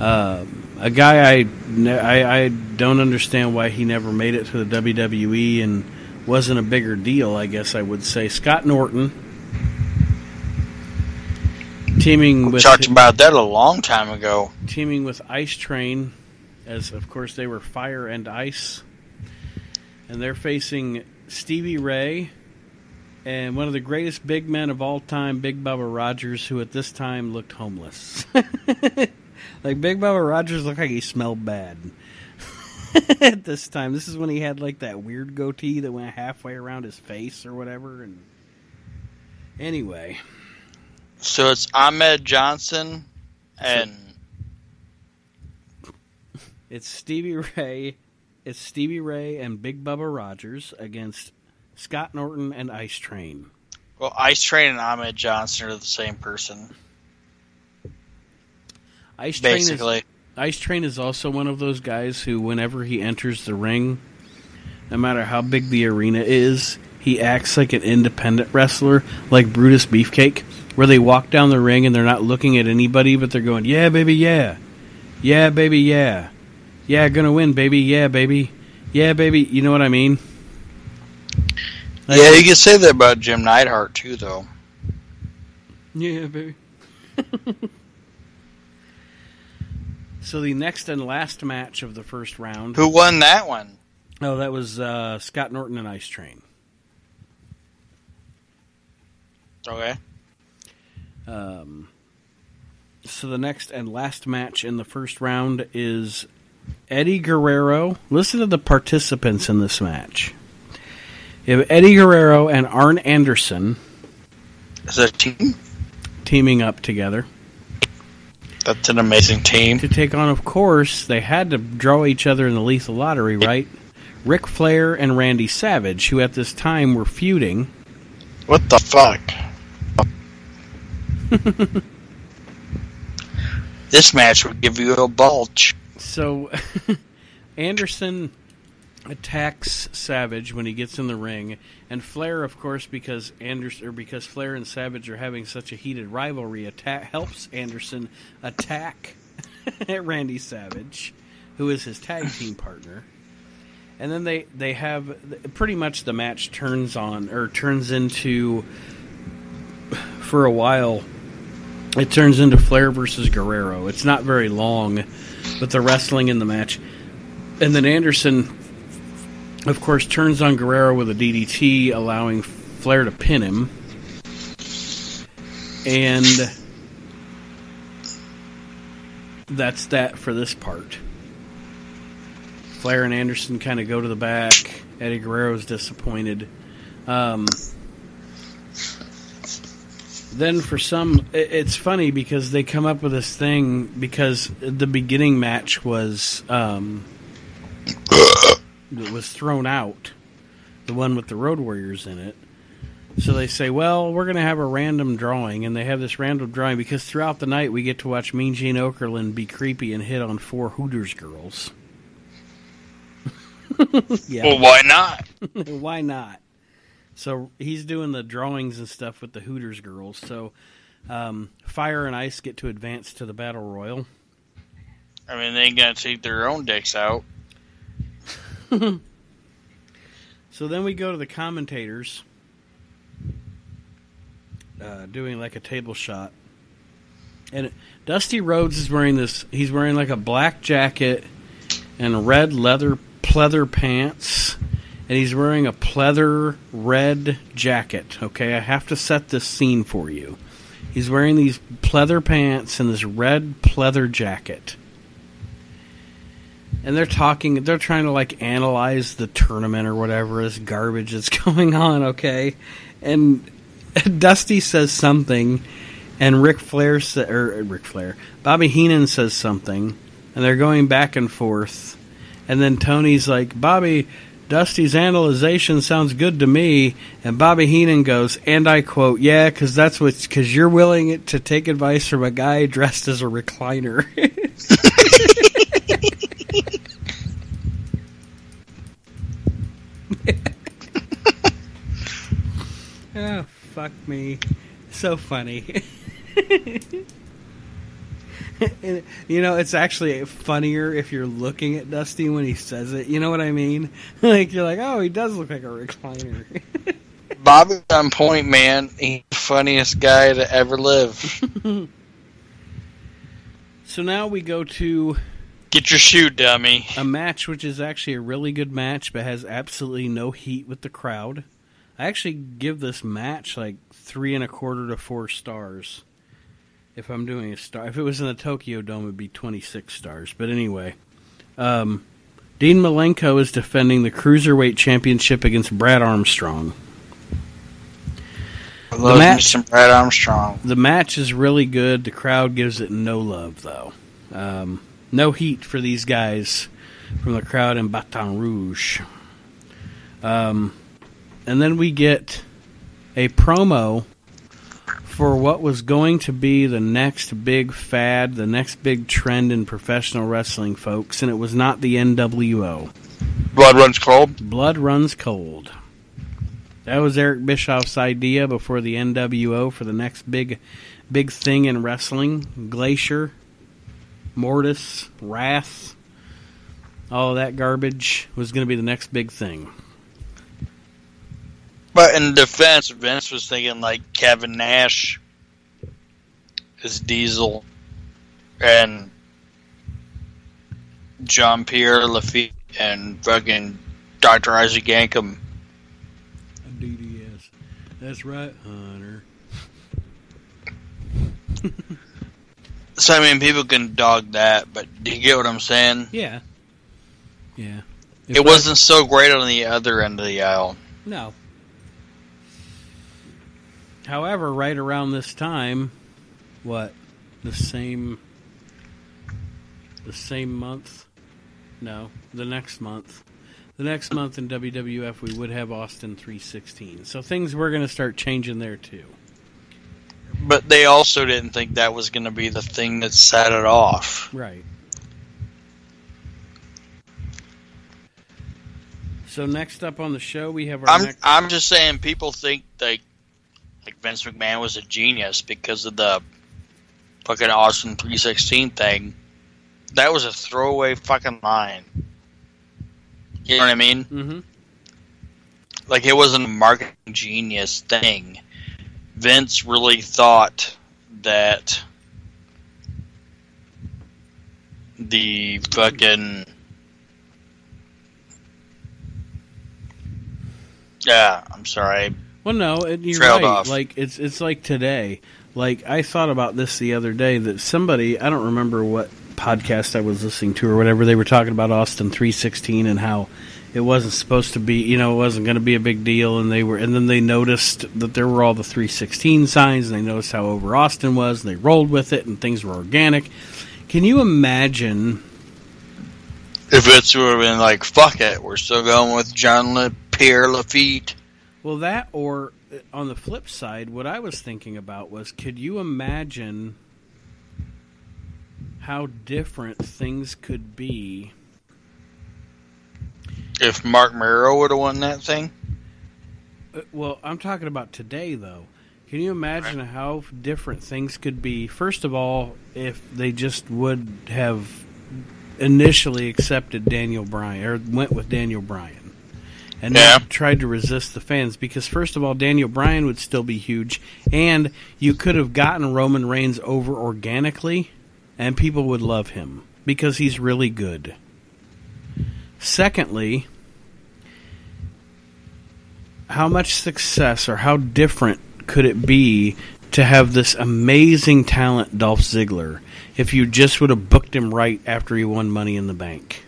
Um a guy I, ne- I I don't understand why he never made it to the WWE and wasn't a bigger deal. I guess I would say Scott Norton teaming We with talked about that a long time ago. teaming with Ice Train, as of course they were Fire and Ice, and they're facing Stevie Ray and one of the greatest big men of all time, Big Bubba Rogers, who at this time looked homeless. like Big Bubba Rogers looked like he smelled bad. at this time, this is when he had like that weird goatee that went halfway around his face or whatever. And anyway, So it's Ahmed Johnson and It's Stevie Ray. It's Stevie Ray and Big Bubba Rogers against Scott Norton and Ice Train. well, Ice Train and Ahmed Johnson are the same person, Ice Train is basically. Ice Train is also one of those guys who, whenever he enters the ring, no matter how big the arena is, he acts like an independent wrestler, like Brutus Beefcake, where they walk down the ring and they're not looking at anybody, but they're going, "Yeah, baby, yeah, yeah, baby, yeah, yeah, gonna win, baby, yeah, baby, yeah, baby." You know what I mean? Like- yeah, you can say that about Jim Neidhart too, though. Yeah, baby. so the next and last match of the first round. Who won that one? Oh, that was uh, Scott Norton and Ice Train. Okay. Um, so the next and last match in the first round is Eddie Guerrero. Listen to the participants in this match. You have Eddie Guerrero and Arn Anderson Is that a team? teaming up together That's an amazing team. to take on, of course, they had to draw each other in the lethal lottery, right? Ric Flair and Randy Savage, who at this time were feuding. What the fuck? this match would give you a bulge. So Anderson attacks Savage when he gets in the ring, and Flair, of course, because Anderson or because Flair and Savage are having such a heated rivalry, attack helps Anderson attack Randy Savage, who is his tag team partner. And then they they have pretty much the match turns on or turns into for a while. It turns into Flair versus Guerrero. It's not very long, but the wrestling in the match. And then Anderson, of course, turns on Guerrero with a DDT, allowing Flair to pin him. And that's that for this part. Flair and Anderson kind of go to the back. Eddie Guerrero's disappointed. Um, then for some, it's funny because they come up with this thing because the beginning match was um, was thrown out, the one with the Road Warriors in it. So they say, well, we're going to have a random drawing, and they have this random drawing because throughout the night we get to watch Mean Gene Okerlund be creepy and hit on four Hooters girls. yeah. Well, why not? Why not? So he's doing the drawings and stuff with the Hooters girls. So um, Fire and Ice get to advance to the Battle Royal. I mean, they ain't gonna take their own dicks out. So then we go to the commentators uh, doing like a table shot. And Dusty Rhodes is wearing this, he's wearing like a black jacket and red leather pleather pants. And he's wearing a pleather red jacket. Okay, I have to set this scene for you. He's wearing these pleather pants and this red pleather jacket. And they're talking, they're trying to like analyze the tournament or whatever this garbage that's going on, okay? And Dusty says something, and Ric Flair, sa- or uh, Ric Flair, Bobby Heenan says something, and they're going back and forth. And then Tony's like, Bobby, Dusty's analyzation sounds good to me. And Bobby Heenan goes, and I quote, yeah, because that's what, because you're willing to take advice from a guy dressed as a recliner. oh, fuck me. So funny. You know, it's actually funnier if you're looking at Dusty when he says it. You know what I mean? like you're like, oh, he does look like a recliner. Bobby's on point, man. He's the funniest guy to ever live. so now we go to Get your shoe, dummy. a match which is actually a really good match, but has absolutely no heat with the crowd. I actually give this match like three and a quarter to four stars. If I'm doing a star, if it was in the Tokyo Dome, it'd be 26 stars. But anyway, um, Dean Malenko is defending the cruiserweight championship against Brad Armstrong. I love me match- some Brad Armstrong. The match is really good. The crowd gives it no love, though. Um, no heat for these guys from the crowd in Baton Rouge. Um, and then we get a promo for what was going to be the next big fad, the next big trend in professional wrestling, folks, and it was not the NWO. Blood runs cold. Blood runs cold. That was Eric Bischoff's idea before the NWO for the next big, big thing in wrestling. Glacier, Mortis, Wrath, all of that garbage was going to be the next big thing. But in defense, Vince was thinking like Kevin Nash is Diesel and John Pierre Lafitte and fucking Dr. Isaac Yankem. DDS. That's right, Hunter. So I mean, people can dog that, but do you get what I'm saying? Yeah. Yeah. If It wasn't so great on the other end of the aisle. No. However, right around this time, what the same the same month? No, the next month. The next month in WWF we would have Austin 316. So things were going to start changing there too. But they also didn't think that was going to be the thing that set it off. Right. So next up on the show we have our I'm next I'm just saying people think like like Vince McMahon was a genius because of the fucking Austin 316 thing. That was a throwaway fucking line. You know what I mean? Mhm. Like it wasn't a marketing genius thing. Vince really thought that the fucking yeah, I'm sorry. Well, no, it, you're Trailed right. off. Like it's it's like today. Like I thought about this the other day that somebody I don't remember what podcast I was listening to or whatever, they were talking about Austin 316 and how it wasn't supposed to be, you know, it wasn't going to be a big deal, and they were, and then they noticed that there were all the 316 signs, and they noticed how over Austin was, and they rolled with it, and things were organic. Can you imagine? If it's would have been like, fuck it, we're still going with John Le- Pierre Lafitte. Well, that or uh, on the flip side, what I was thinking about was, could you imagine how different things could be? If Mark Mero would have won that thing, Uh, Well, I'm talking about today, though. Can you imagine how different things could be? First of all, if they just would have initially accepted Daniel Bryan or went with Daniel Bryan and Yeah. tried to resist the fans, because first of all, Daniel Bryan would still be huge, and you could have gotten Roman Reigns over organically, and people would love him because he's really good. Secondly, how much success or how different could it be to have this amazing talent, Dolph Ziggler, if you just would have booked him right after he won Money in the Bank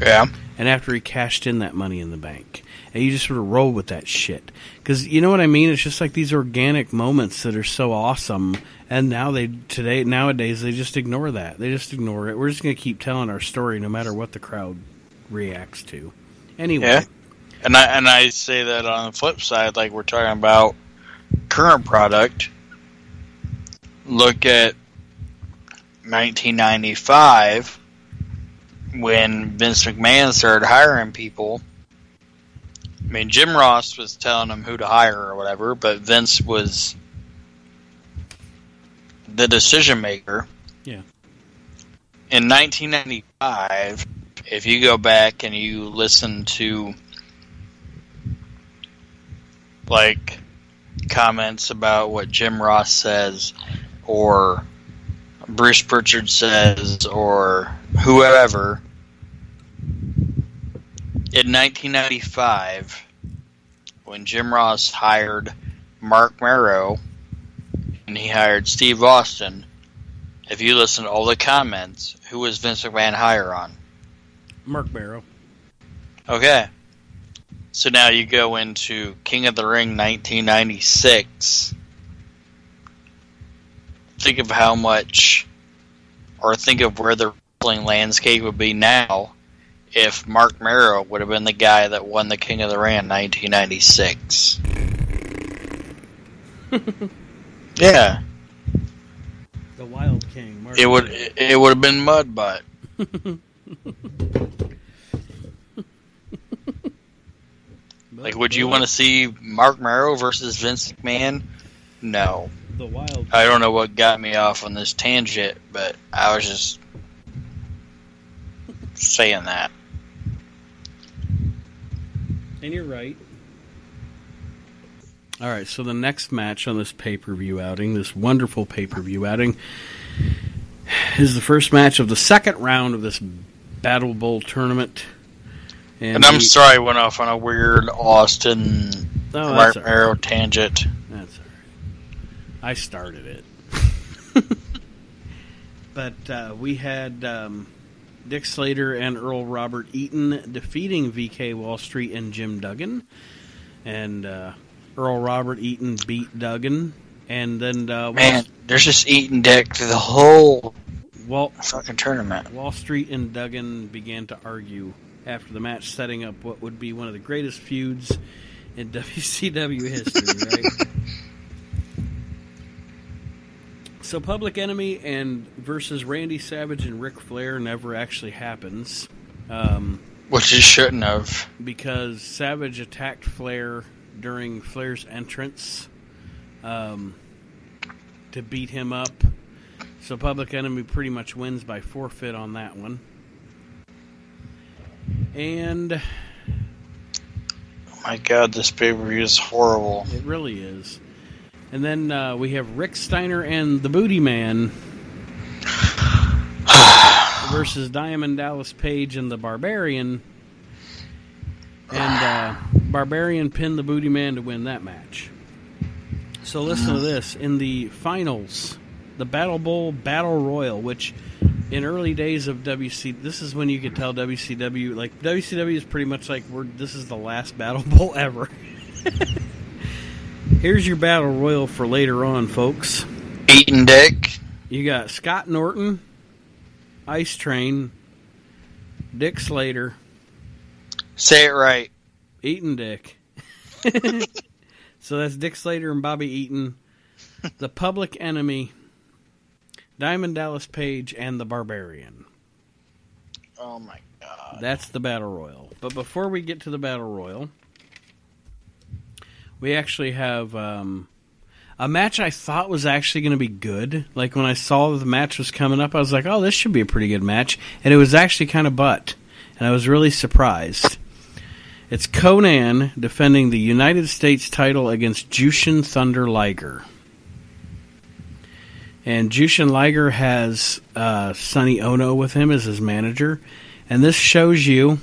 yeah, and after he cashed in that Money in the Bank? And you just sort of roll with that shit. Because you know what I mean? It's just like these organic moments that are so awesome. And now they, today, nowadays, they just ignore that. They just ignore it. We're just going to keep telling our story no matter what the crowd reacts to. Anyway. Yeah. and I and I say that on the flip side, like we're talking about current product. Look at 1995 when Vince McMahon started hiring people. I mean, Jim Ross was telling them who to hire or whatever, but Vince was the decision maker. Yeah. In 1995, if you go back and you listen to like comments about what Jim Ross says or Bruce Pritchard says or whoever in 1995 when Jim Ross hired Mark Mero and he hired Steve Austin if you listen to all the comments who was Vince McMahon hire on Mark Barrow. Okay. So now you go into King of the Ring 1996. Think of how much, or think of where the wrestling landscape would be now if Mark Mero would have been the guy that won the King of the Ring in 1996. yeah, The Wild King. Mark it would Barrow. it would have been mud butt. Like, would you want to see Mark Mero versus Vince McMahon? No. The Wild? I don't know what got me off on this tangent, but I was just saying that. And you're right. All right, so the next match on this pay per view outing, this wonderful pay per view outing, is the first match of the second round of this Battle Bowl tournament. And, I'm we- sorry I went off on a weird Austin Oh, Mark that's all right. Mero tangent. That's all right. I started it. but uh, we had um, Dick Slater and Earl Robert Eaton defeating VK Wall Street and Jim Duggan. And uh, Earl Robert Eaton beat Duggan. And then uh, Wall, Man, they're just eating dick through the whole Wall, fucking tournament. Wall Street and Duggan began to argue after the match, setting up what would be one of the greatest feuds in WCW history, right? so, Public Enemy and versus Randy Savage and Ric Flair never actually happens um, Which you shouldn't have. because Savage attacked Flair during Flair's entrance um, to beat him up. So, Public Enemy pretty much wins by forfeit on that one. And Oh my god, this pay per view is horrible. It really is. And then uh, we have Rick Steiner and the Booty Man versus Diamond Dallas Page and the Barbarian. And uh, Barbarian pinned the Booty Man to win that match. So listen to this. In the finals, the Battle Bowl Battle Royal, which in early days of WC, this is when you could tell WCW like WCW is pretty much like we're this is the last battle bowl ever. Here's your battle royal for later on, folks. Eaton dick. You got Scott Norton, Ice Train, Dick Slater, Say it right. Eaton Dick. so that's Dick Slater and Bobby Eaton, the Public Enemy, Diamond Dallas Page, and the Barbarian. Oh my god. That's the battle royal. But before we get to the battle royal, we actually have um, a match I thought was actually going to be good. Like when I saw the match was coming up, I was like, "Oh, this should be a pretty good match," and it was actually kind of butt, and I was really surprised. It's Konnan defending the United States title against Jushin Thunder Liger. And Jushin Liger has uh, Sonny Onoo with him as his manager. And this shows you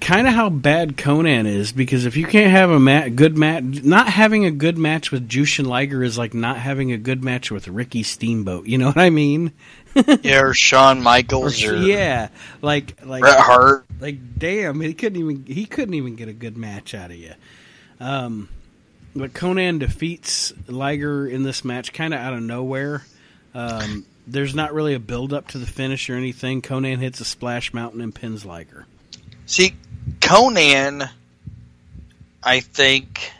kind of how bad Konnan is because if you can't have a ma- good match, not having a good match with Jushin Liger is like not having a good match with Ricky Steamboat. You know what I mean? yeah, or Shawn Michaels or yeah, like like Bret Hart. like damn, he couldn't even he couldn't even get a good match out of you. Um, but Konnan defeats Liger in this match kind of out of nowhere. Um, there's not really a build up to the finish or anything. Konnan hits a splash mountain and pins Liger. See, Konnan, I think,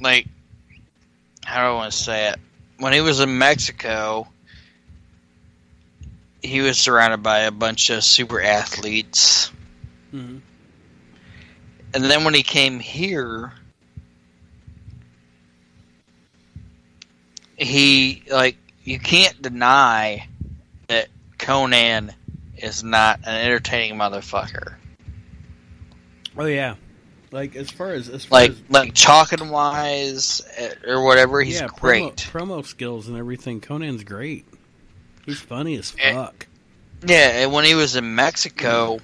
like, how do I want to say it? When he was in Mexico, he was surrounded by a bunch of super athletes. Mm-hmm. And then when he came here, he, like, you can't deny that Konnan is not an entertaining motherfucker. Oh yeah, like as far as as far Like, as like talking wise eh, or whatever, he's yeah, great. Promo, promo skills and everything. Konnan's great. He's funny as Eh. fuck. Yeah, and when he was in Mexico,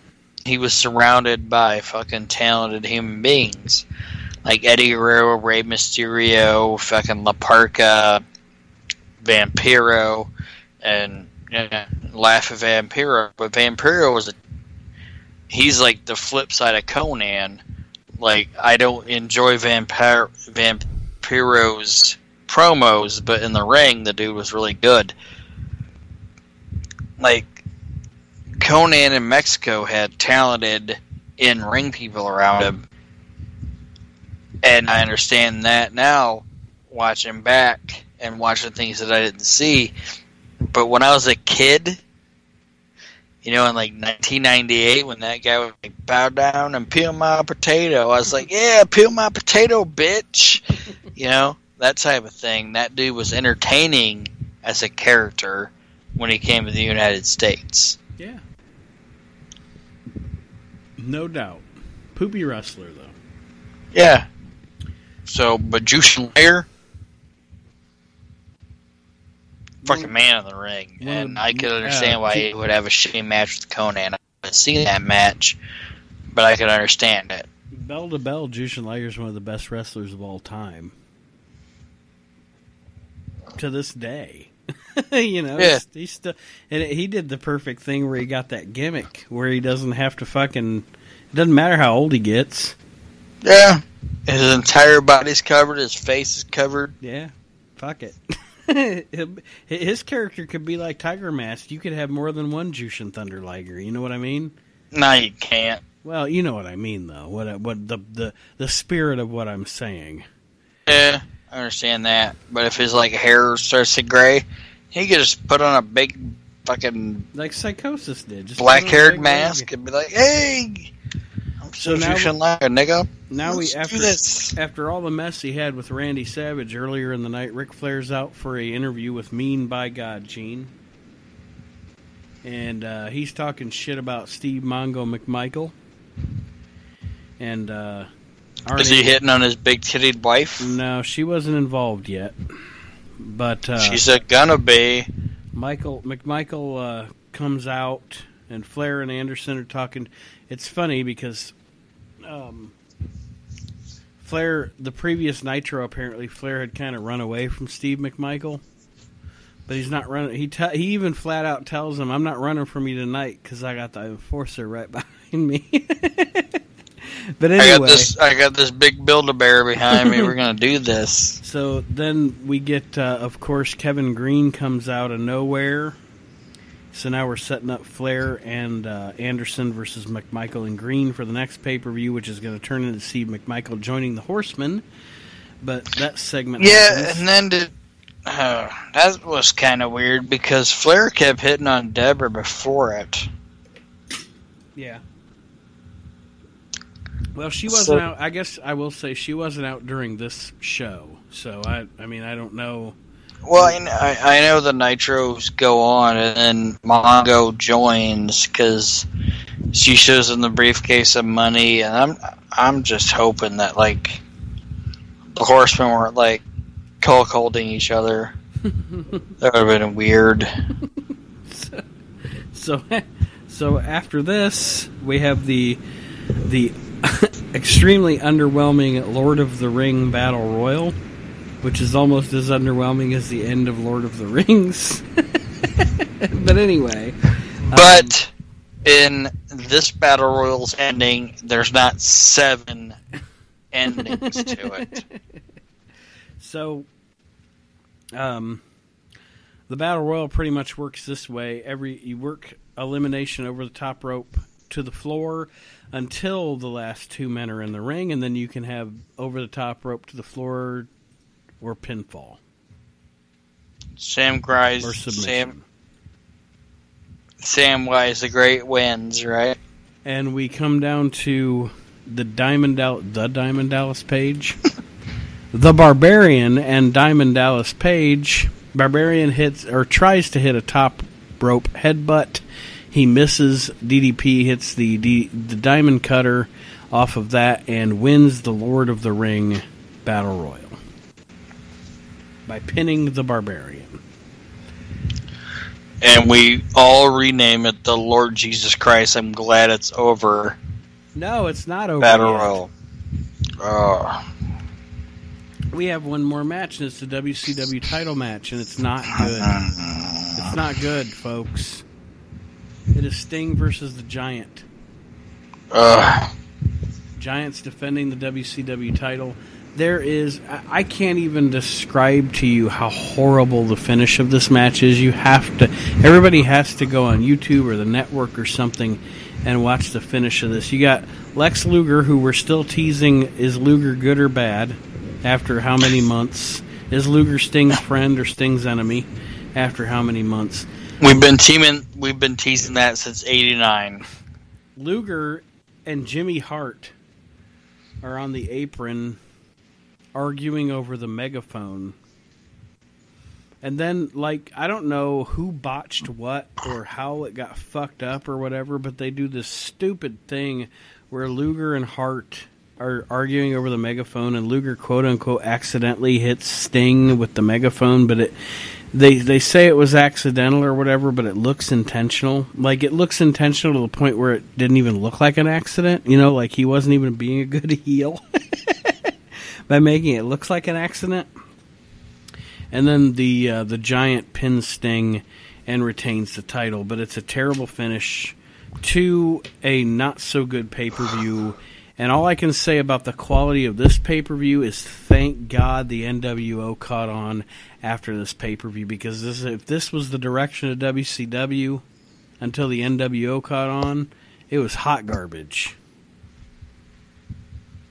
he was surrounded by fucking talented human beings. Like Eddie Guerrero, Rey Mysterio, fucking La Parca, Vampiro, and yeah, Laugh at Vampiro. But Vampiro was a. He's like the flip side of Konnan. Like, I don't enjoy Vampir- Vampiro's promos, but in the ring, the dude was really good. Like, Konnan in Mexico had talented in ring people around him. And I understand that now, watching back and watching things that I didn't see. But when I was a kid, you know, in like 1998, when that guy would like, bow down and peel my potato, I was like, yeah, peel my potato, bitch. you know, that type of thing. That dude was entertaining as a character when he came to the United States. Yeah, no doubt. Poopy wrestler though. Yeah. So, but Jushin Liger, fucking mm. man in the ring, mm, One and I could understand why he would have a shitty match with Konnan. I haven't seen that match, but I could understand it. Bell to bell, Jushin Liger is one of the best wrestlers of all time. To this day, you know, Yeah. he's still, and he did the perfect thing where he got that gimmick where he doesn't have to fucking. It doesn't matter how old he gets. Yeah. His entire body's covered. His face is covered. Yeah, fuck it. His character could be like Tiger Mask. You could have more than one Jushin Thunder Liger. You know what I mean? No, you can't. Well, you know what I mean, though. What what the the the spirit of what I'm saying. Yeah, I understand that. But if his like hair starts to gray, he could just put on a big fucking Like Psicosis did. Just black put on a haired mask and be like, "Hey, So now- nigga." Now we Let's after do this. after all the mess he had with Randy Savage earlier in the night, Ric Flair's out for a interview with Mean by God Gene, and uh, he's talking shit about Steve Mongo McMichael, and uh, Is he hitting on his big titted wife? No, she wasn't involved yet, but uh, She's a gonna be. Michael McMichael uh, comes out, and Flair and Anderson are talking. It's funny because um, Flair, the previous Nitro, apparently Flair had kind of run away from Steve McMichael, But he's not running. He te- he even flat out tells him, "I'm not running from you tonight because I got the enforcer right behind me." but anyway, I got this. I got this big builder Bear behind me. We're gonna do this. So then we get, uh, of course, Kevin Greene comes out of nowhere. So now we're setting up Flair and uh, Anderson versus McMichael and Greene for the next pay per view, which is going to turn into Steve McMichael joining the Horsemen. But that segment, Yeah, happens. and then did. Uh, that was kind of weird because Flair kept hitting on Deborah before it. yeah. Well, she wasn't So- out. I guess I will say she wasn't out during this show. So I, I mean, I don't know. Well, I, I, I know the Nitros go on, and then Mongo joins because she shows him the briefcase of money, and I'm I'm just hoping that like the Horsemen weren't like cold holding each other. That would have been weird. So, so after this, we have the the extremely underwhelming Lord of the Ring Battle Royal, which is almost as underwhelming as the end of Lord of the Rings. but anyway, um, But in this battle royal's ending, there's not seven endings to it. So, um, the battle royal pretty much works this way: every you work elimination over the top rope to the floor until the last two men are in the ring, and then you can have over the top rope to the floor or pinfall Sam Grise, or submission. Sam Samwise the Great wins, right? And we come down to the Diamond Dal- the Diamond Dallas Page, the Barbarian, and Diamond Dallas Page. Barbarian hits or tries to hit a top rope headbutt. He misses. DDP hits the D- the Diamond Cutter off of that and wins the Lord of the Ring Battle Royal by pinning the Barbarian. And we all rename it the Lord Jesus Christ. I'm glad it's over. No, it's not over. Battle. Royal. Oh. We have one more match, and it's the WCW title match, and it's not good. It's not good, folks. It is Sting versus the Giant. Ugh. Giants defending the WCW title. There is, I can't even describe to you how horrible the finish of this match is. You have to, everybody has to go on YouTube or the network or something and watch the finish of this. You got Lex Luger, who we're still teasing is Luger good or bad after how many months? Is Luger Sting's friend or Sting's enemy after how many months? We've been teaming. We've been teasing that since '89. Luger and Jimmy Hart are on the apron arguing over the megaphone. And then, like, I don't know who botched what or how it got fucked up or whatever, but they do this stupid thing where Luger and Hart are arguing over the megaphone, and Luger, quote unquote, accidentally hits Sting with the megaphone, but it. They they say it was accidental or whatever, but it looks intentional. Like it looks intentional to the point where it didn't even look like an accident. You know, like he wasn't even being a good heel by making it looks like an accident. And then the uh, the giant pin Sting and retains the title, but it's a terrible finish to a not so good pay per view. And all I can say about the quality of this pay per view is thank God the NWO caught on after this pay per view because this, if this was the direction of WCW until the NWO caught on, it was hot garbage.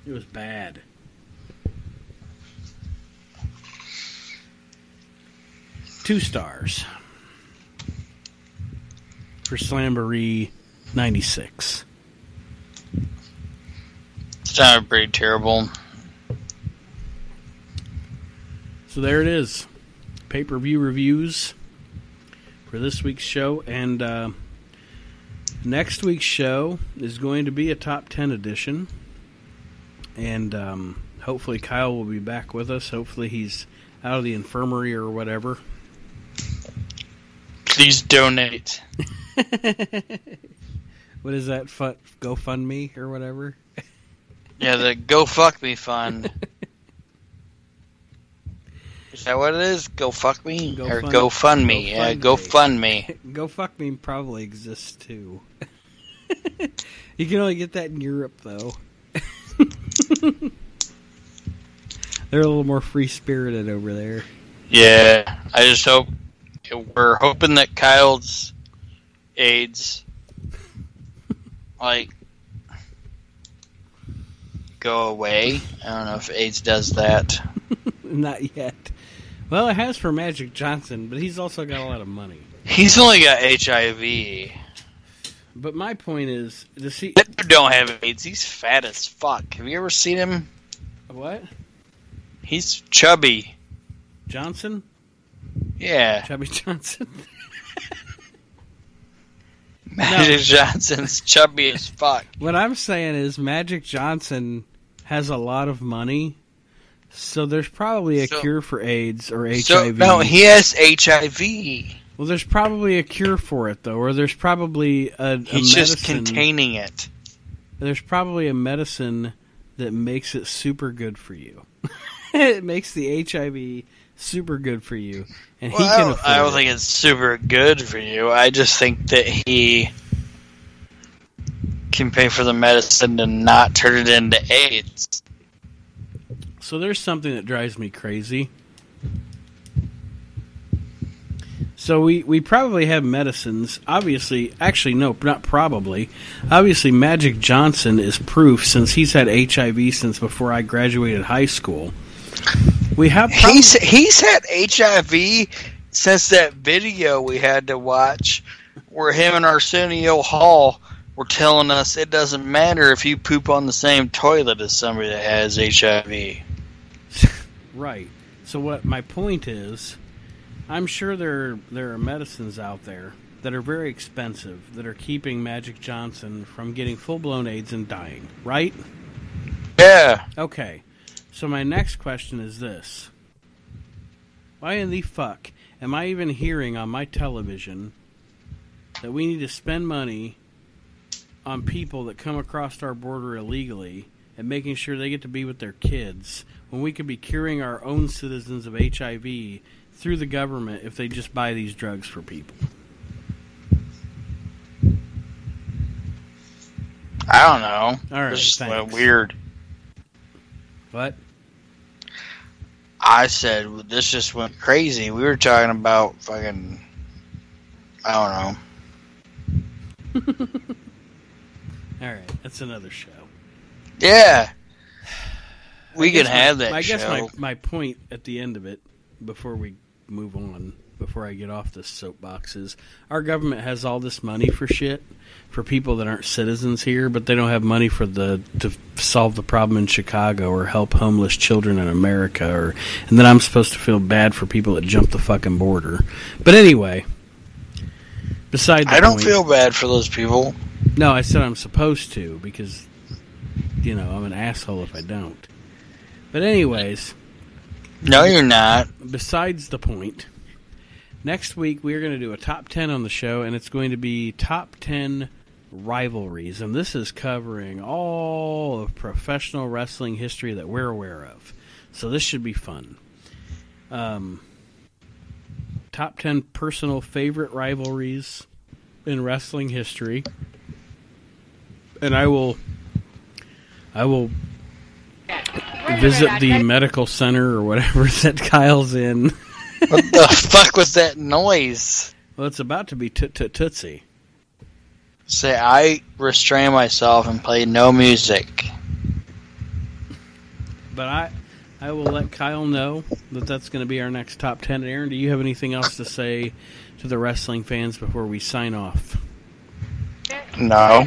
It was bad. Two stars for Slamboree 96. Sounded pretty terrible. So there it is. Pay per view reviews for this week's show. And uh, next week's show is going to be a top 10 edition. And um, hopefully, Kyle will be back with us. Hopefully, he's out of the infirmary or whatever. Please donate. what is that? Fun, GoFundMe or whatever? Yeah, the Go Fuck Me fund. Is that what it is? Go fuck me Go or fund- go fund me? go Yeah, fund go fund me. Go fuck me probably exists too. you can only get that in Europe though. They're a little more free spirited over there. Yeah, I just hope we're hoping that Kyle's AIDS like go away. I don't know if AIDS does that. Not yet. Well, it has for Magic Johnson, but he's also got a lot of money. He's only got HIV. But my point is, does he don't have AIDS. He's fat as fuck. Have you ever seen him? what He's chubby. Johnson? Yeah, Chubby Johnson? Magic Johnson's chubby as fuck. What I'm saying is Magic Johnson has a lot of money, so there's probably a So- cure for AIDS or HIV. So no, he has HIV. well, there's probably a cure for it though, or there's probably a, a He's just medicine- containing it. There's probably a medicine that makes it super good for you. it makes the HIV super good for you, and he Well, I can don't, afford I don't think it's super good for you. I just think that he can pay for the medicine to not turn it into AIDS. So there's something that drives me crazy. So we, we probably have medicines. Obviously, actually, no, not probably. Obviously, Magic Johnson is proof since he's had HIV since before I graduated high school. We have He's he's had HIV since that video we had to watch, where him and Arsenio Hall were telling us it doesn't matter if you poop on the same toilet as somebody that has HIV. right. So what my point is, I'm sure there there are medicines out there that are very expensive that are keeping Magic Johnson from getting full blown AIDS and dying. Right? Yeah. Okay. So my next question is this. Why in the fuck am I even hearing on my television that we need to spend money on people that come across our border illegally and making sure they get to be with their kids when we could be curing our own citizens of HIV through the government if they just buy these drugs for people? I don't know. All right, It's just thanks. weird. What? I said this just went crazy. We were talking about fucking. I don't know. All right, that's another show. Yeah. We can have my, that I show. guess my, my point at the end of it, before we move on, before I get off this soapbox, is our government has all this money for shit for people that aren't citizens here, but they don't have money for the to solve the problem in Chicago or help homeless children in America, or and then I'm supposed to feel bad for people that jump the fucking border. But anyway, beside I don't point- feel bad for those people. no, I said I'm supposed to because, you know, I'm an asshole if I don't. But anyways, No, you're not. besides the point, next week we are going to do a top 10 on the show, and it's going to be top 10 rivalries. And this is covering all of professional wrestling history that we're aware of. So this should be fun. Um, top 10 personal favorite rivalries in wrestling history. And I will. I will visit the medical center or whatever that Kyle's in. What the fuck was that noise? Well, it's about to be toot toot tootsie. Say, I restrain myself and play no music. But I, I will let Kyle know that that's going to be our next top ten. Aaron, do you have anything else to say to the wrestling fans before we sign off? No.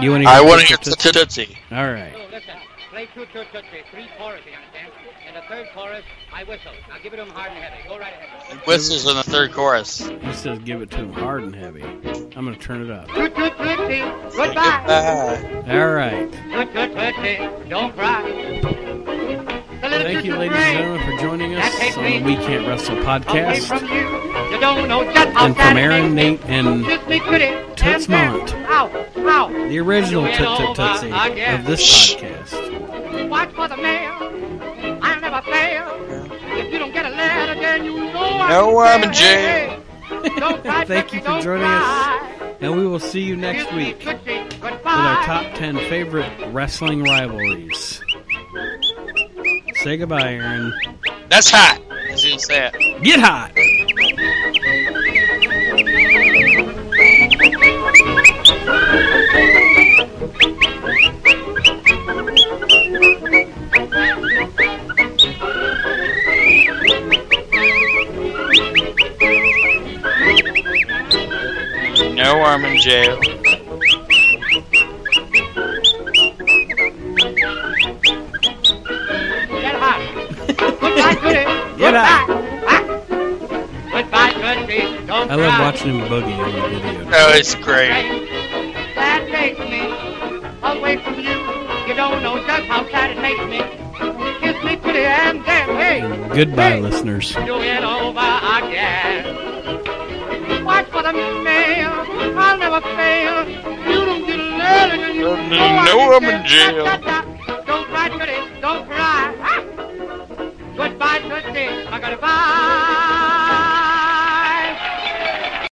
You want to I want to hear Toot Toot Tootsie. All right. Oh, listen, play Toot Toot Tootsie, three choruses, you understand? In the third chorus, I whistle. Now give it to him hard and heavy. Go right ahead. Whistles in the third chorus. He says give it to him hard and heavy. I'm going to turn it up. Toot Toot Tootsie, goodbye. Goodbye. All right. Toot Toot Tootsie, don't cry. The Thank you, ladies and gentlemen, for joining us on the We Can't Wrestle podcast. from you, you don't know just how And from Aaron, Nate, and Kiss Toots. Mont. Ow, ow. the original Doing Toot Toot Tootsie of this Shh. podcast. Watch for the mail. I'll never fail. No, I'm in jail. Thank you for joining us, and we will see you next week with our top 10 favorite wrestling rivalries. Say goodbye, Aaron. That's hot. As you say it. Get hot! No, I'm in jail. Get hot. Goodbye, Goody. Get hot. Goodbye, Goody. Don't I love cry. watching him boogie on the video. Oh, it's great. That makes me away from you. You don't know just how sad it makes me. Kiss me pretty and then, hey, mm, Goodbye, Hey. listeners. do it over again. Watch for the mail. I'll never fail. You don't get love and you No, I'm in jail. Don't cry, Goody. Don't cry. Goodbye, Goody. I gotta bye.